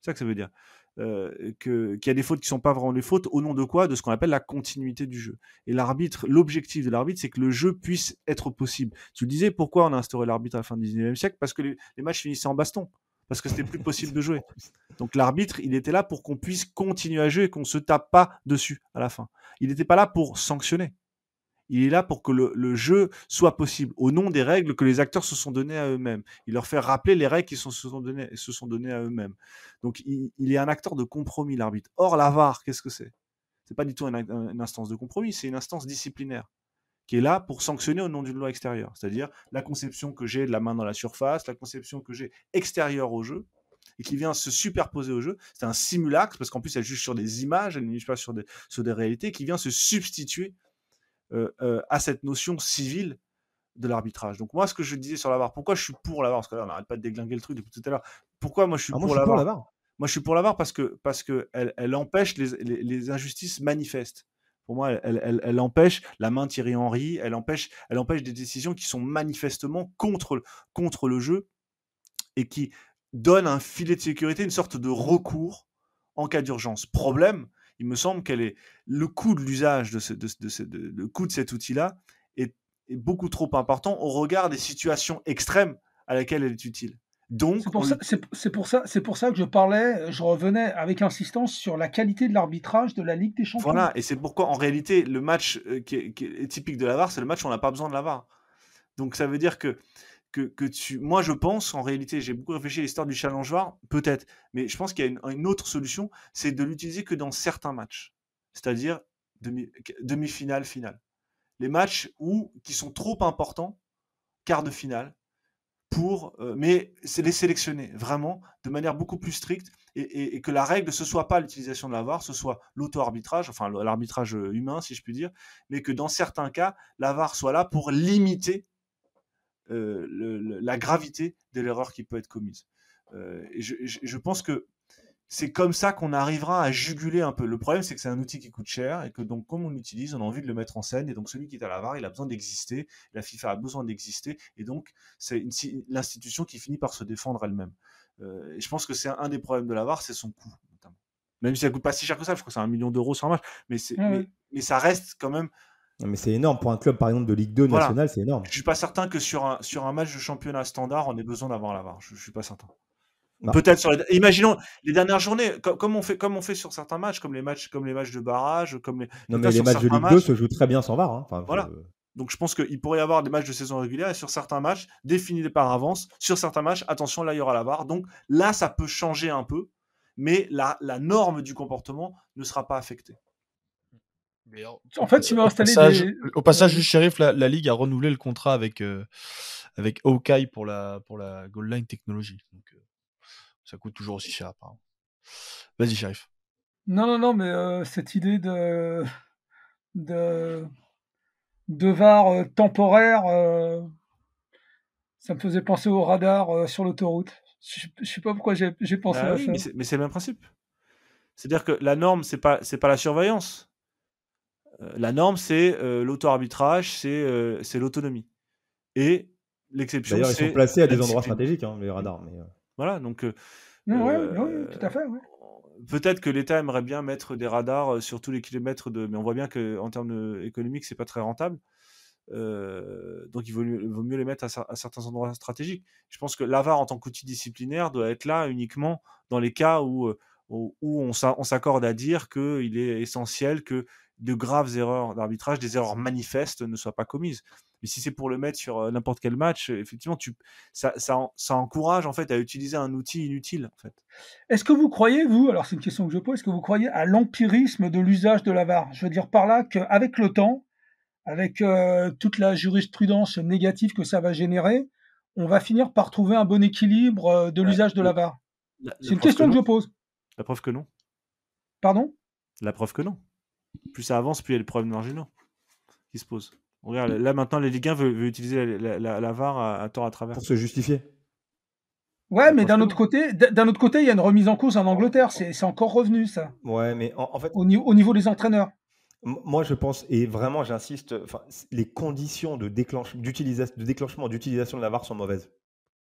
C'est ça que ça veut dire. Euh, qu'il y a des fautes qui ne sont pas vraiment des fautes, au nom de quoi? De ce qu'on appelle la continuité du jeu. Et l'arbitre, l'objectif de l'arbitre, c'est que le jeu puisse être possible. Tu le disais, pourquoi on a instauré l'arbitre à la fin du 19e siècle? Parce que les, matchs finissaient en baston parce que c'était plus possible de jouer. Donc l'arbitre, il était là pour qu'on puisse continuer à jouer et qu'on se tape pas dessus à la fin. Il n'était pas là pour sanctionner il est là pour que le, jeu soit possible, au nom des règles que les acteurs se sont données à eux-mêmes. Il leur fait rappeler les règles qu'ils se sont données, se sont données à eux-mêmes. Donc il, est un acteur de compromis, l'arbitre. Or, la VAR, qu'est-ce que c'est? C'est pas du tout une, instance de compromis, c'est une instance disciplinaire qui est là pour sanctionner au nom d'une loi extérieure. C'est-à-dire la conception que j'ai de la main dans la surface, la conception que j'ai extérieure au jeu, et qui vient se superposer au jeu. C'est un simulacre, parce qu'en plus, elle juge sur des images, elle ne juge pas sur des, sur des réalités, qui vient se substituer euh, euh, à cette notion civile de l'arbitrage. Donc moi, ce que je disais sur la VAR, pourquoi je suis pour la VAR? Parce que là, on n'arrête pas de déglinguer le truc depuis tout à l'heure. Pourquoi moi je suis, ah, pour, la VAR? Moi, je suis pour la VAR parce que parce que elle, elle empêche les, les, injustices manifestes. Pour moi, elle, empêche la main Thierry Henry, elle empêche, elle empêche des décisions qui sont manifestement contre, contre le jeu et qui donnent un filet de sécurité, une sorte de recours en cas d'urgence. Problème, il me semble qu'elle est le coût de l'usage de, ce, de, coût de cet outil-là est, beaucoup trop important au regard des situations extrêmes à laquelle elle est utile. Donc, c'est pour, ça, c'est, pour ça, c'est pour ça que je parlais, je revenais avec insistance sur la qualité de l'arbitrage de la Ligue des Champions. Voilà, et c'est pourquoi en réalité le match euh, qui est, typique de la VAR, c'est le match où on n'a pas besoin de la VAR. Donc ça veut dire que que, tu. Moi, je pense, en réalité, j'ai beaucoup réfléchi à l'histoire du challenge VAR, peut-être, mais je pense qu'il y a une, autre solution, c'est de l'utiliser que dans certains matchs, c'est-à-dire demi, finale finale. Les matchs où, qui sont trop importants, quart de finale, euh, mais c'est les sélectionner vraiment de manière beaucoup plus stricte et, que la règle ce soit pas l'utilisation de la VAR, ce soit l'auto-arbitrage, enfin l'arbitrage humain si je puis dire, mais que dans certains cas la VAR soit là pour limiter euh, la gravité de l'erreur qui peut être commise. Euh, et je, pense que c'est comme ça qu'on arrivera à juguler un peu. Le problème, c'est que c'est un outil qui coûte cher et que donc, comme on l'utilise, on a envie de le mettre en scène. Et donc, celui qui est à la VAR, il a besoin d'exister. La FIFA a besoin d'exister. Et donc, c'est l'institution qui finit par se défendre elle-même. Euh, et je pense que c'est un, des problèmes de la VAR, c'est son coût. Notamment. Même si ça coûte pas si cher que ça, je crois que c'est un million d'euros sur un match. Mais, mais, ça reste quand même. mais c'est énorme pour un club, par exemple, de Ligue 2 nationale, c'est énorme. Je suis pas certain que sur un, sur un match de championnat standard, on ait besoin d'avoir la VAR. Je, je suis pas certain. Bah. Peut-être sur les... imaginons les dernières journées, comme, on fait comme on fait sur certains matchs, comme les matchs comme les matchs de barrage, comme les. Non mais les matchs de Ligue 2 se jouent très bien sans VAR. Hein. Enfin, voilà. Donc je pense qu'il pourrait y avoir des matchs de saison régulière et sur certains matchs définis par avance, sur certains matchs, attention là il y aura la VAR. Donc là ça peut changer un peu, mais la, la norme du comportement ne sera pas affectée. En fait, tu m'as installé. Au passage, du shérif, la, la, ligue a renouvelé le contrat avec euh, avec Hawkeye pour la pour la goal line technologie. Donc, euh, ça coûte toujours aussi cher, apparemment. Vas-y, Sharif. Non, non, non, mais euh, cette idée de, de, de VAR euh, temporaire, euh, ça me faisait penser au radar sur l'autoroute. Je, ne sais pas pourquoi j'ai pensé bah à ça. Mais c'est le même principe. C'est-à-dire que la norme, c'est pas c'est pas la surveillance. la norme, c'est l'auto-arbitrage, c'est l'autonomie. Et l'exception, D'ailleurs, ils sont placés à des endroits stratégiques, hein, les radars. Mais... Voilà, donc. Euh, oui, tout à fait. Peut-être que l'État aimerait bien mettre des radars sur tous les kilomètres de, mais on voit bien qu'en termes économiques, c'est pas très rentable. donc il vaut mieux, les mettre à, certains endroits stratégiques. Je pense que l'AVAR en tant qu'outil disciplinaire doit être là uniquement dans les cas où, où, on s'accorde à dire qu'il est essentiel que de graves erreurs d'arbitrage, des erreurs manifestes ne soient pas commises. Mais si c'est pour le mettre sur n'importe quel match, effectivement, tu, ça, ça, ça, encourage en fait à utiliser un outil inutile. En fait. Est-ce que vous croyez, vous, alors c'est une question que je pose, est-ce que vous croyez à l'empirisme de l'usage de la VAR? Je veux dire par là qu'avec le temps, avec toute la jurisprudence négative que ça va générer, on va finir par trouver un bon équilibre de l'usage de la VAR C'est une question que, je pose. La preuve que non. Pardon? La preuve que non. Plus ça avance, plus il y a des problèmes marginaux qui se posent. Regarde, là maintenant, les Ligue 1 veulent, utiliser la, VAR à, tort à travers. Pour se justifier. Ouais, mais d'un autre côté, d'un autre côté, il y a une remise en cause en Angleterre. C'est encore revenu ça. Ouais, mais en, fait, au niveau, des entraîneurs. Moi, je pense, et vraiment, j'insiste, les conditions de, de déclenchement d'utilisation de la VAR sont mauvaises.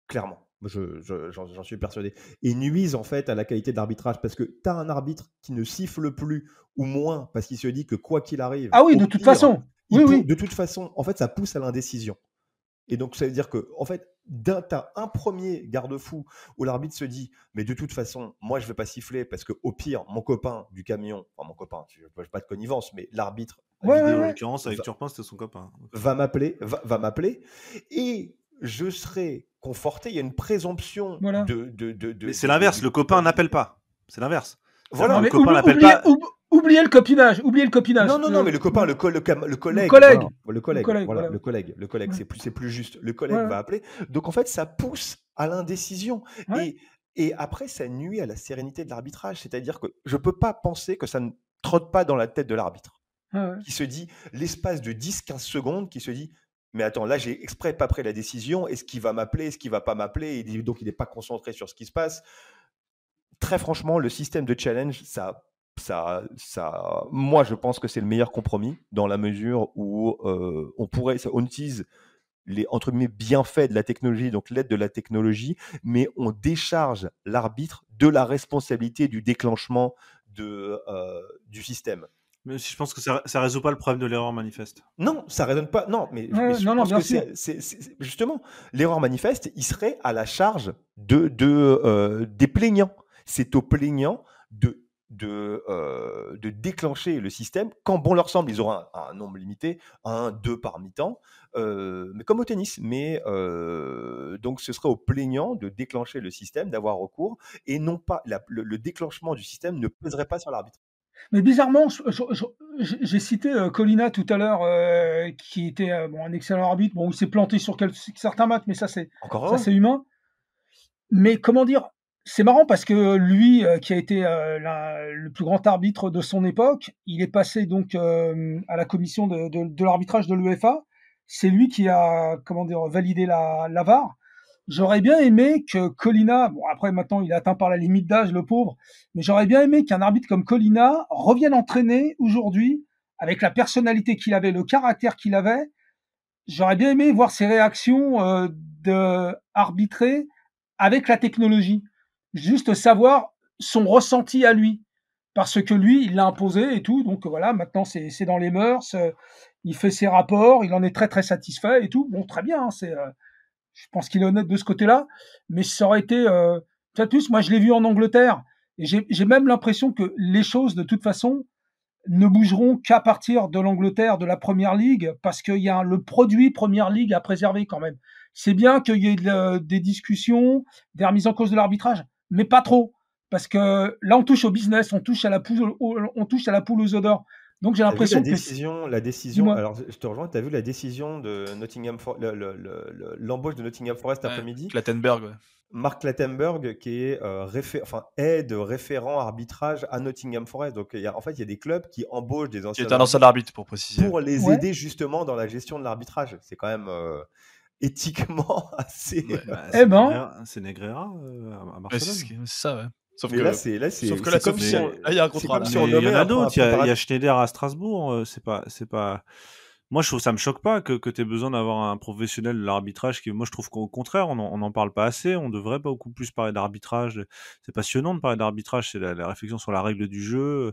Clairement. J'en suis persuadé. Et nuisent en fait à la qualité de l'arbitrage parce que tu as un arbitre qui ne siffle plus ou moins parce qu'il se dit que quoi qu'il arrive. Ah oui, de toute façon. Oui, oui. De toute façon, en fait, ça pousse à l'indécision. Et donc, ça veut dire que, en fait, tu as un premier garde-fou où l'arbitre se dit Mais de toute façon, moi, je ne vais pas siffler parce que, au pire, mon copain du camion, enfin, mon copain, je ne pas de connivence, mais l'arbitre. Ouais, en l'occurrence, avec Turpin, c'était son copain. Va m'appeler, va, m'appeler. Et je serai conforté. Il y a une présomption de. de, de, mais c'est l'inverse, le copain n'appelle pas. C'est l'inverse. Voilà, le copain n'appelle pas. Oubliez le copinage, oubliez le copinage. Non, non, non, mais le copain, le, le, le collègue. Le collègue. le collègue, voilà, le collègue, le collègue, c'est plus, c'est plus juste. Le collègue va appeler. Donc en fait, ça pousse à l'indécision. Et, et après, ça nuit à la sérénité de l'arbitrage. C'est-à-dire que je peux pas penser que ça ne trotte pas dans la tête de l'arbitre. Qui se dit, l'espace de 10-15 secondes, qui se dit, mais attends, là, j'ai exprès pas pris la décision. Est-ce qu'il va m'appeler? Est-ce qu'il va pas m'appeler? Donc, il n'est pas concentré sur ce qui se passe. Très franchement, le système de challenge, ça ça, ça, moi, je pense que c'est le meilleur compromis dans la mesure où euh, on pourrait, on utilise les entre guillemets bienfaits de la technologie, donc l'aide de la technologie, mais on décharge l'arbitre de la responsabilité du déclenchement de, euh, du système. Mais je pense que ça, ne résout pas le problème de l'erreur manifeste. Non, ça résonne pas. Non, mais je non, pense que c'est justement l'erreur manifeste, il serait à la charge de, de euh, des plaignants. C'est aux plaignants de de, euh, de déclencher le système. Quand bon leur semble, ils auront un, nombre limité, un, deux par mi-temps, euh, mais comme au tennis. Mais euh, donc ce serait au plaignant de déclencher le système, d'avoir recours, et non pas le, déclenchement du système ne peserait pas sur l'arbitre. Mais bizarrement, j'ai cité Colina tout à l'heure, qui était bon, un excellent arbitre. Bon, il s'est planté sur certains matchs, mais ça c'est ça c'est humain. Mais comment dire, c'est marrant parce que lui, euh, qui a été euh, le plus grand arbitre de son époque, il est passé donc euh, à la commission de, l'arbitrage de l'UEFA. C'est lui qui a comment dire validé la, VAR. J'aurais bien aimé que Colina, bon après maintenant il est atteint par la limite d'âge, le pauvre, mais j'aurais bien aimé qu'un arbitre comme Colina revienne entraîner aujourd'hui avec la personnalité qu'il avait, le caractère qu'il avait. J'aurais bien aimé voir ses réactions euh, de arbitrer avec la technologie, juste savoir son ressenti à lui, parce que lui il l'a imposé et tout, donc voilà maintenant c'est dans les mœurs, euh, il fait ses rapports, il en est très très satisfait et tout, bon très bien, hein, c'est euh, je pense qu'il est honnête de ce côté-là, mais ça aurait été euh, plus. Moi, je l'ai vu en Angleterre, et j'ai même l'impression que les choses, de toute façon, ne bougeront qu'à partir de l'Angleterre, de la Première Ligue, parce qu'il y a le produit Première Ligue à préserver quand même. C'est bien qu'il y ait des discussions, des remises en cause de l'arbitrage, mais pas trop, parce que là, on touche au business, on touche à la poule, on touche à la poule aux odeurs. Donc j'ai l'impression que. Décision, la décision, alors je te rejoins, tu as vu la décision de Nottingham l'embauche de Nottingham Forest après-midi? Clattenburg, ouais. Marc Clattenburg, qui est, euh, enfin, aide référent arbitrage à Nottingham Forest. Donc y a, en fait, il y a des clubs qui embauchent des anciens. Qui est un ancien arbitre, pour préciser. Pour les aider justement dans la gestion de l'arbitrage. C'est quand même. Euh, éthiquement assez. Bah, eh ben, c'est Negreira euh, à Barcelone. c'est ça, ouais. Sauf que là, c'est là, Sauf que là, comme si il y a un contrat. il y en a d'autres. Il, y a Schneider à Strasbourg. Euh, c'est pas, c'est pas. Moi, je trouve ça me choque pas que, que tu aies besoin d'avoir un professionnel de l'arbitrage qui, moi, je trouve qu'au contraire, on n'en parle pas assez. On devrait beaucoup plus parler d'arbitrage. C'est passionnant de parler d'arbitrage. C'est la, la, réflexion sur la règle du jeu.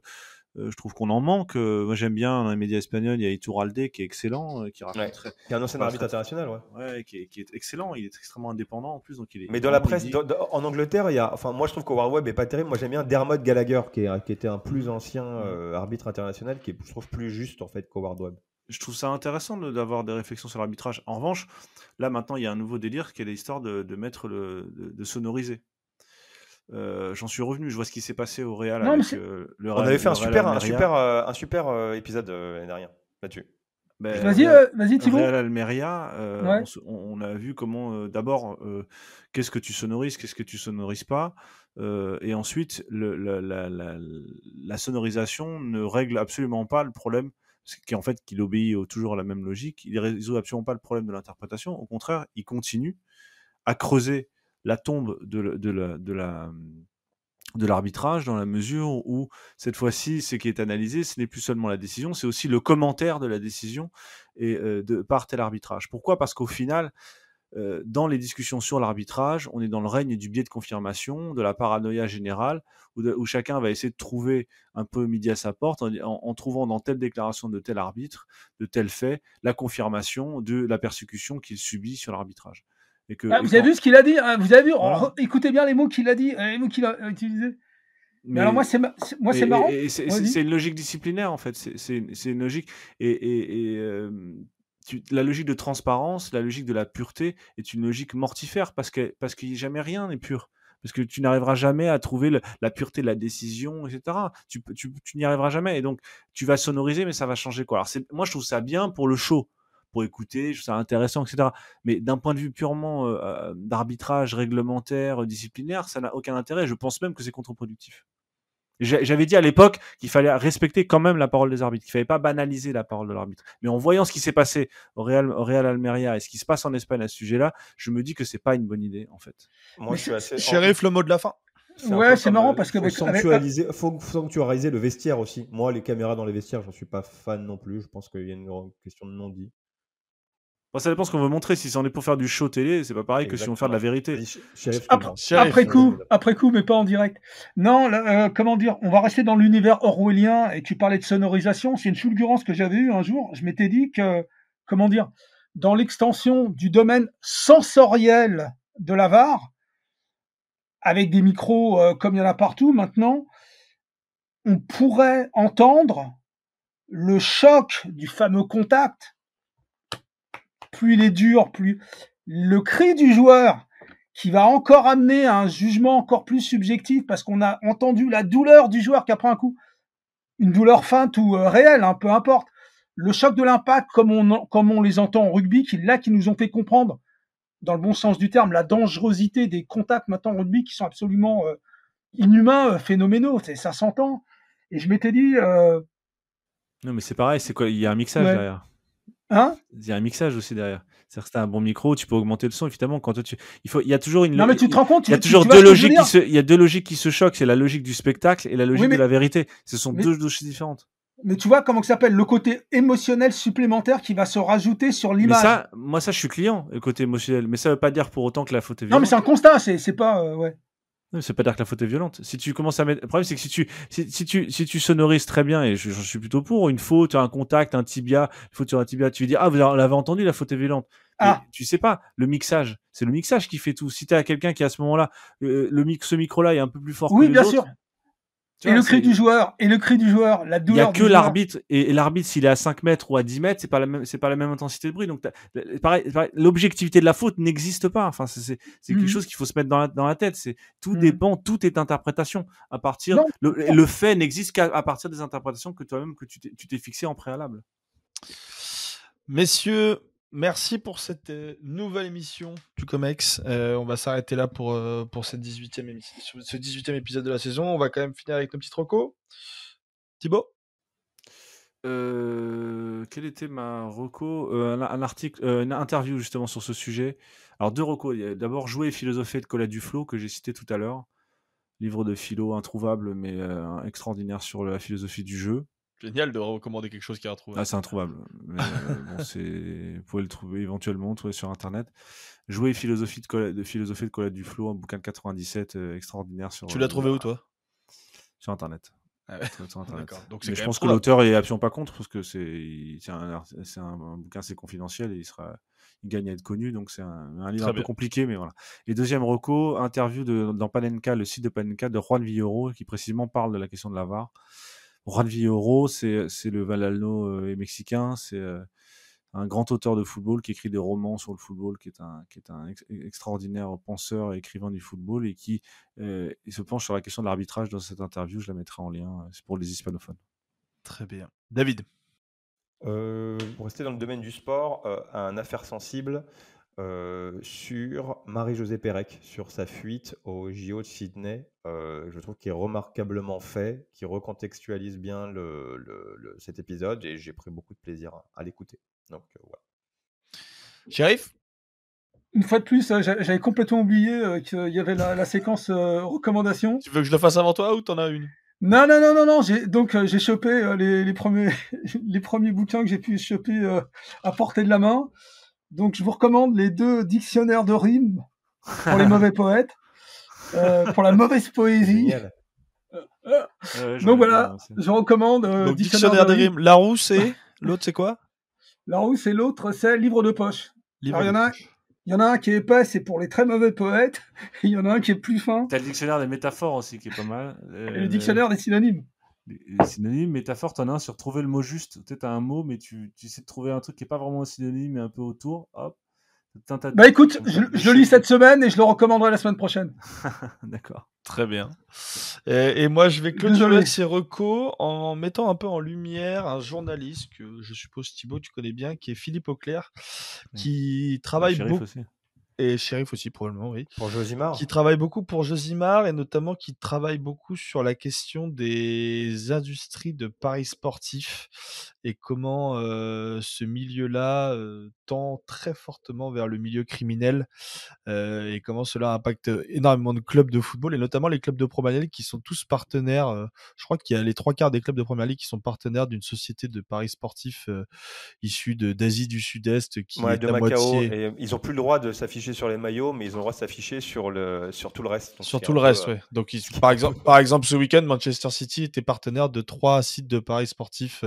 Euh, je trouve qu'on en manque. Euh, moi, j'aime bien dans les médias espagnols, il y a Iturralde qui est excellent, euh, qui raconte très... Qui est un ancien arbitre international, ouais. Ouais, qui est, qui est, excellent. Il est extrêmement indépendant en plus, donc il est. Mais dans la presse, en Angleterre, il y a, enfin, moi, je trouve qu'Howard Webb est pas terrible. Moi, j'aime bien Dermot Gallagher, qui, est, qui était un plus ancien arbitre international, qui est, je trouve, plus juste en fait qu'Howard Webb. Je trouve ça intéressant d'avoir des réflexions sur l'arbitrage. En revanche, là maintenant, il y a un nouveau délire qui est l'histoire de, de mettre le, de sonoriser. Euh, j'en suis revenu, je vois ce qui s'est passé au Real. avec, euh, le On avait fait un super, un super, euh, un super, épisode l'année dernière là-dessus. Ben, vas-y, vas-y, Thibaut. Real Almeria, on, a vu comment, d'abord, qu'est-ce que tu sonorises, qu'est-ce que tu sonorises pas, et ensuite, le, la, la, la, la, sonorisation ne règle absolument pas le problème, qui en fait qu'il obéit toujours à la même logique. Il résout absolument pas le problème de l'interprétation. Au contraire, il continue à creuser la tombe de, de, la, la de l'arbitrage dans la mesure où cette fois-ci ce qui est analysé ce n'est plus seulement la décision c'est aussi le commentaire de la décision et de par tel arbitrage. Pourquoi? Parce qu'au final dans les discussions sur l'arbitrage on est dans le règne du biais de confirmation de la paranoïa générale où, chacun va essayer de trouver un peu midi à sa porte en, en, trouvant dans telle déclaration de tel arbitre de tel fait la confirmation de la persécution qu'il subit sur l'arbitrage ah, vous avez vu ce qu'il a dit hein, Vous avez vu Écoutez bien les mots qu'il a dit, euh, les mots qu'il a utilisés. Mais, alors moi c'est moi c'est marrant. C'est une logique disciplinaire en fait. C'est une logique et, et, euh, la logique de transparence, la logique de la pureté est une logique mortifère parce que parce qu'il jamais rien n'est pur. Parce que tu n'arriveras jamais à trouver la pureté de la décision, etc. Tu, tu, tu n'y arriveras jamais. Et donc, tu vas sonoriser, mais ça va changer quoi. Alors, moi, je trouve ça bien pour le show pour écouter, je trouve ça intéressant, etc. Mais d'un point de vue purement euh, euh, d'arbitrage réglementaire, euh, disciplinaire, ça n'a aucun intérêt. Je pense même que c'est contre-productif. J'avais dit à l'époque qu'il fallait respecter quand même la parole des arbitres, qu'il fallait pas banaliser la parole de l'arbitre. Mais en voyant ce qui s'est passé au Real, au Real Almeria et ce qui se passe en Espagne à ce sujet-là, je me dis que c'est pas une bonne idée en fait. Moi, je suis assez. Shérif, le mot de la fin. Ouais, c'est marrant parce que faut sanctuariser, faut sanctuariser le vestiaire aussi. Moi, les caméras dans les vestiaires, j'en suis pas fan non plus. Je pense qu'il y a une question de non-dit ça dépend ce qu'on veut montrer. Si on est pour faire du show télé, c'est pas pareil que si on veut faire de la vérité. Après, coup, après coup, mais pas en direct. Non, euh, comment dire On va rester dans l'univers orwellien. Et tu parlais de sonorisation. C'est une fulgurance que j'avais eue un jour. Je m'étais dit que, comment dire, dans l'extension du domaine sensoriel de la VAR, avec des micros euh, comme il y en a partout maintenant, on pourrait entendre le choc du fameux contact plus il est dur, plus le cri du joueur qui va encore amener un jugement encore plus subjectif parce qu'on a entendu la douleur du joueur qui a pris un coup, une douleur feinte ou euh, réelle, hein, peu importe. Le choc de l'impact, comme on, comme on les entend en rugby, qui, là, qui nous ont fait comprendre, dans le bon sens du terme, la dangerosité des contacts maintenant en rugby qui sont absolument euh, inhumains, euh, phénoménaux. Ça s'entend. Et je m'étais dit. Non, mais c'est pareil, c'est quoi Il y a un mixage derrière. Hein? Il y a un mixage aussi derrière. C'est-à-dire que un bon micro, tu peux augmenter le son, évidemment. Quand tu, il faut, il y a toujours une. Non, mais tu te rends compte, il y a toujours deux logiques qui se, il y a deux logiques qui se choquent. C'est la logique du spectacle et la logique de la vérité. Ce sont deux choses différentes. Mais tu vois comment ça s'appelle? Le côté émotionnel supplémentaire qui va se rajouter sur l'image. ça, moi ça, je suis client, le côté émotionnel. Mais ça veut pas dire pour autant que la faute est violente. Non, mais c'est un constat, c'est pas, euh, ouais. Non, c'est pas dire que la faute est violente. Si tu commences à mettre, le problème c'est que si tu, si, tu, si tu sonorises très bien et je, suis plutôt pour une faute, un contact, un tibia, une faute sur un tibia, tu veux dire ah vous l'avez entendu, la faute est violente. Ah. tu sais pas, le mixage, c'est le mixage qui fait tout. Si tu as quelqu'un qui à ce moment-là, euh, le mix, ce micro-là est un peu plus fort oui, que les bien sûr et le cri du joueur, et le cri du joueur, la douleur. Il n'y a que l'arbitre, et, l'arbitre, s'il est à 5 mètres ou à 10 mètres, c'est pas la même, c'est pas la même intensité de bruit. Donc, pareil, l'objectivité de la faute n'existe pas. Enfin, c'est, quelque mmh chose qu'il faut se mettre dans la, dans la tête. C'est, tout mmh. dépend, tout est interprétation. À partir, le, le, fait n'existe qu'à partir des interprétations que toi-même, que tu t'es, tu t'es fixé en préalable. Messieurs, Merci pour cette nouvelle émission du Comex. on va s'arrêter là pour, 18e ce 18e épisode de la saison. On va quand même finir avec nos petits trocos. Thibaut? Quelle était ma reco? Un, article, une interview justement sur ce sujet. Alors deux recos. D'abord Jouer et philosopher de Colette Duflo que j'ai cité tout à l'heure. Livre de philo introuvable mais extraordinaire sur la philosophie du jeu. Génial de recommander quelque chose qui est introuvable. Ah, c'est introuvable. Mais, euh, bon, vous pouvez le trouver éventuellement trouver sur Internet. Jouer philosophie de, Colette, de philosophie de Colette Duflo, un bouquin de 97 euh, extraordinaire sur. Tu l'as trouvé où toi? Sur Internet. Ah Donc, mais je pense que l'auteur est absolument pas contre parce que c'est un, un, bouquin assez confidentiel et il sera il gagne à être connu donc c'est un, livre un peu compliqué mais voilà. Et deuxième reco, interview de, dans Panenka, le site de Panenka de Juan Villoro qui précisément parle de la question de la VAR. Juan Villoro, c'est le Valalno euh, mexicain, c'est euh, un grand auteur de football qui écrit des romans sur le football, qui est un, qui est un extraordinaire penseur et écrivain du football et qui euh, se penche sur la question de l'arbitrage dans cette interview. Je la mettrai en lien, c'est pour les hispanophones. Très bien. David? Pour rester dans le domaine du sport, un affaire sensible, euh, sur Marie-Josée Pérec, sur sa fuite au JO de Sydney. Euh, je trouve qu'il est remarquablement fait, qui recontextualise bien le, cet épisode et j'ai pris beaucoup de plaisir à, l'écouter. Donc euh, voilà. Shérif Une fois de plus, j'avais complètement oublié qu'il y avait la, séquence recommandation. Tu veux que je le fasse avant toi ou t'en as une? Non, non, non, non, non. J'ai, donc, j'ai chopé les, les, premiers, les premiers bouquins que j'ai pu choper à portée de la main. Donc, je vous recommande les deux dictionnaires de rimes pour les mauvais poètes, euh, pour la mauvaise poésie. donc voilà, je recommande. Euh, dictionnaire, de rimes. Larousse et l'autre, c'est quoi? Larousse et l'autre, c'est livre de poche. il y en a. Il y en a un qui est épais, c'est pour les très mauvais poètes, et il y en a un qui est plus fin. T'as le dictionnaire des métaphores aussi qui est pas mal. et le dictionnaire des synonymes synonyme, métaphore, t'en as un sur trouver le mot juste. As un mot, mais tu, tu essaies de trouver un truc qui est pas vraiment un synonyme, mais un peu autour. Hop. Bah écoute, je, je, lis cette semaine et je le recommanderai la semaine prochaine. D'accord. Très bien. Et, moi, je vais clôturer ces recos en mettant un peu en lumière un journaliste que je suppose Thibaut, tu connais bien, qui est Philippe Auclair, qui travaille beaucoup. Et Sheriff aussi, probablement, oui. Pour Josimar. Qui travaille beaucoup pour Josimar et notamment qui travaille beaucoup sur la question des industries de paris sportifs et comment ce milieu-là tend très fortement vers le milieu criminel et comment cela impacte énormément de clubs de football et notamment les clubs de Premier League qui sont tous partenaires. je crois qu'il y a les trois quarts des clubs de Premier League qui sont partenaires d'une société de paris sportifs issue d'Asie du Sud-Est qui est de Macao. Et ils n'ont plus le droit de s'afficher sur les maillots, mais ils ont le droit de s'afficher sur, le, sur tout le reste. sur tout le reste, oui. Donc, par, exemple, par exemple, ce week-end, Manchester City était partenaire de trois sites de paris sportifs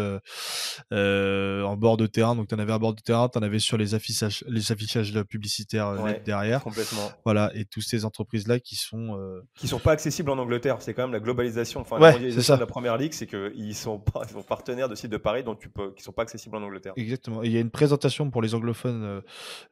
euh, euh, en bord de terrain. Donc, tu en avais à bord de terrain, tu en avais sur les affichages, les affichages publicitaires euh, derrière. Complètement. Voilà, et toutes ces entreprises-là qui sont. Qui sont pas accessibles en Angleterre. C'est quand même la globalisation. Enfin, la mondialisation de la première ligue, c'est qu'ils sont, ils sont partenaires de sites de paris dont tu peux, qui sont pas accessibles en Angleterre. Exactement. il y a une présentation pour les anglophones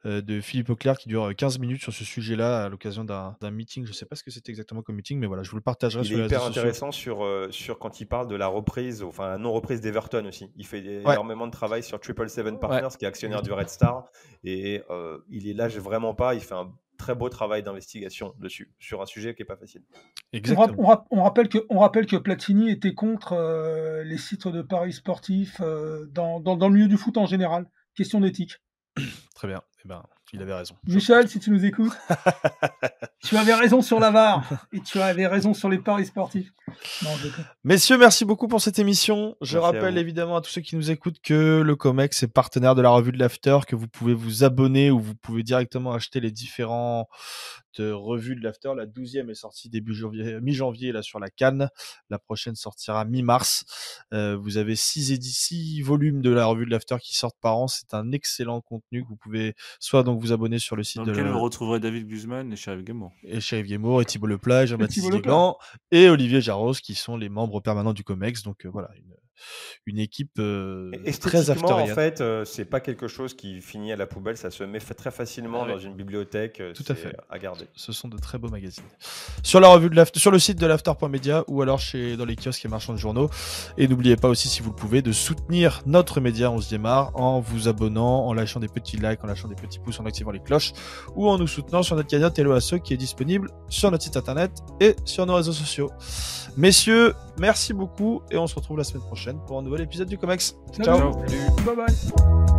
de Philippe Auclair qui dure 15 minutes sur ce sujet-là à l'occasion d'un meeting. Je ne sais pas ce que c'était exactement comme meeting, mais voilà, je vous le partagerai. Il est hyper intéressant sur, euh, sur quand il parle de la reprise, enfin la non-reprise d'Everton aussi. Il fait énormément de travail sur Triple Seven Partners, qui est actionnaire du Red Star, et euh, il est lâche vraiment pas. Il fait un très beau travail d'investigation dessus, sur un sujet qui n'est pas facile. Exactement. On, rappelle que, on rappelle que Platini était contre euh, les sites de paris sportifs dans, dans, dans, le milieu du foot en général. Question d'éthique. Très bien. Eh ben, il avait raison. Michel, si tu nous écoutes, tu avais raison sur la VAR et tu avais raison sur les paris sportifs. Messieurs, merci beaucoup pour cette émission. Je rappelle évidemment à tous ceux qui nous écoutent que le COMEX est partenaire de la revue de l'After, que vous pouvez vous abonner ou vous pouvez directement acheter les différents revue de l'After. La douzième est sortie début janvier, mi-janvier là sur la Cannes. La prochaine sortira mi-mars. Euh, vous avez six éditions, volumes de la revue de l'After qui sortent par an. C'est un excellent contenu que vous pouvez soit donc vous abonner sur le site Dans lequel vous retrouverez David Guzman et Sheriff Guémour. Et Sheriff Guémour et Thibault Leplage, Jean-Baptiste Guégan et Olivier Jarros qui sont les membres permanents du COMEX. Donc euh, voilà, une, une équipe euh, très en fait, euh, c'est pas quelque chose qui finit à la poubelle, ça se met très facilement ah dans une bibliothèque. Tout à fait. À garder. Ce sont de très beaux magazines. Sur la revue de sur le site de l'after.media ou alors chez dans les kiosques et marchands de journaux. Et n'oubliez pas aussi, si vous le pouvez, de soutenir notre média On se démarre en vous abonnant, en lâchant des petits likes, en lâchant des petits pouces, en activant les cloches ou en nous soutenant sur notre cagnotte Hello ceux qui est disponible sur notre site internet et sur nos réseaux sociaux. Messieurs, merci beaucoup et on se retrouve la semaine prochaine pour un nouvel épisode du Comex. Ciao. Bye bye.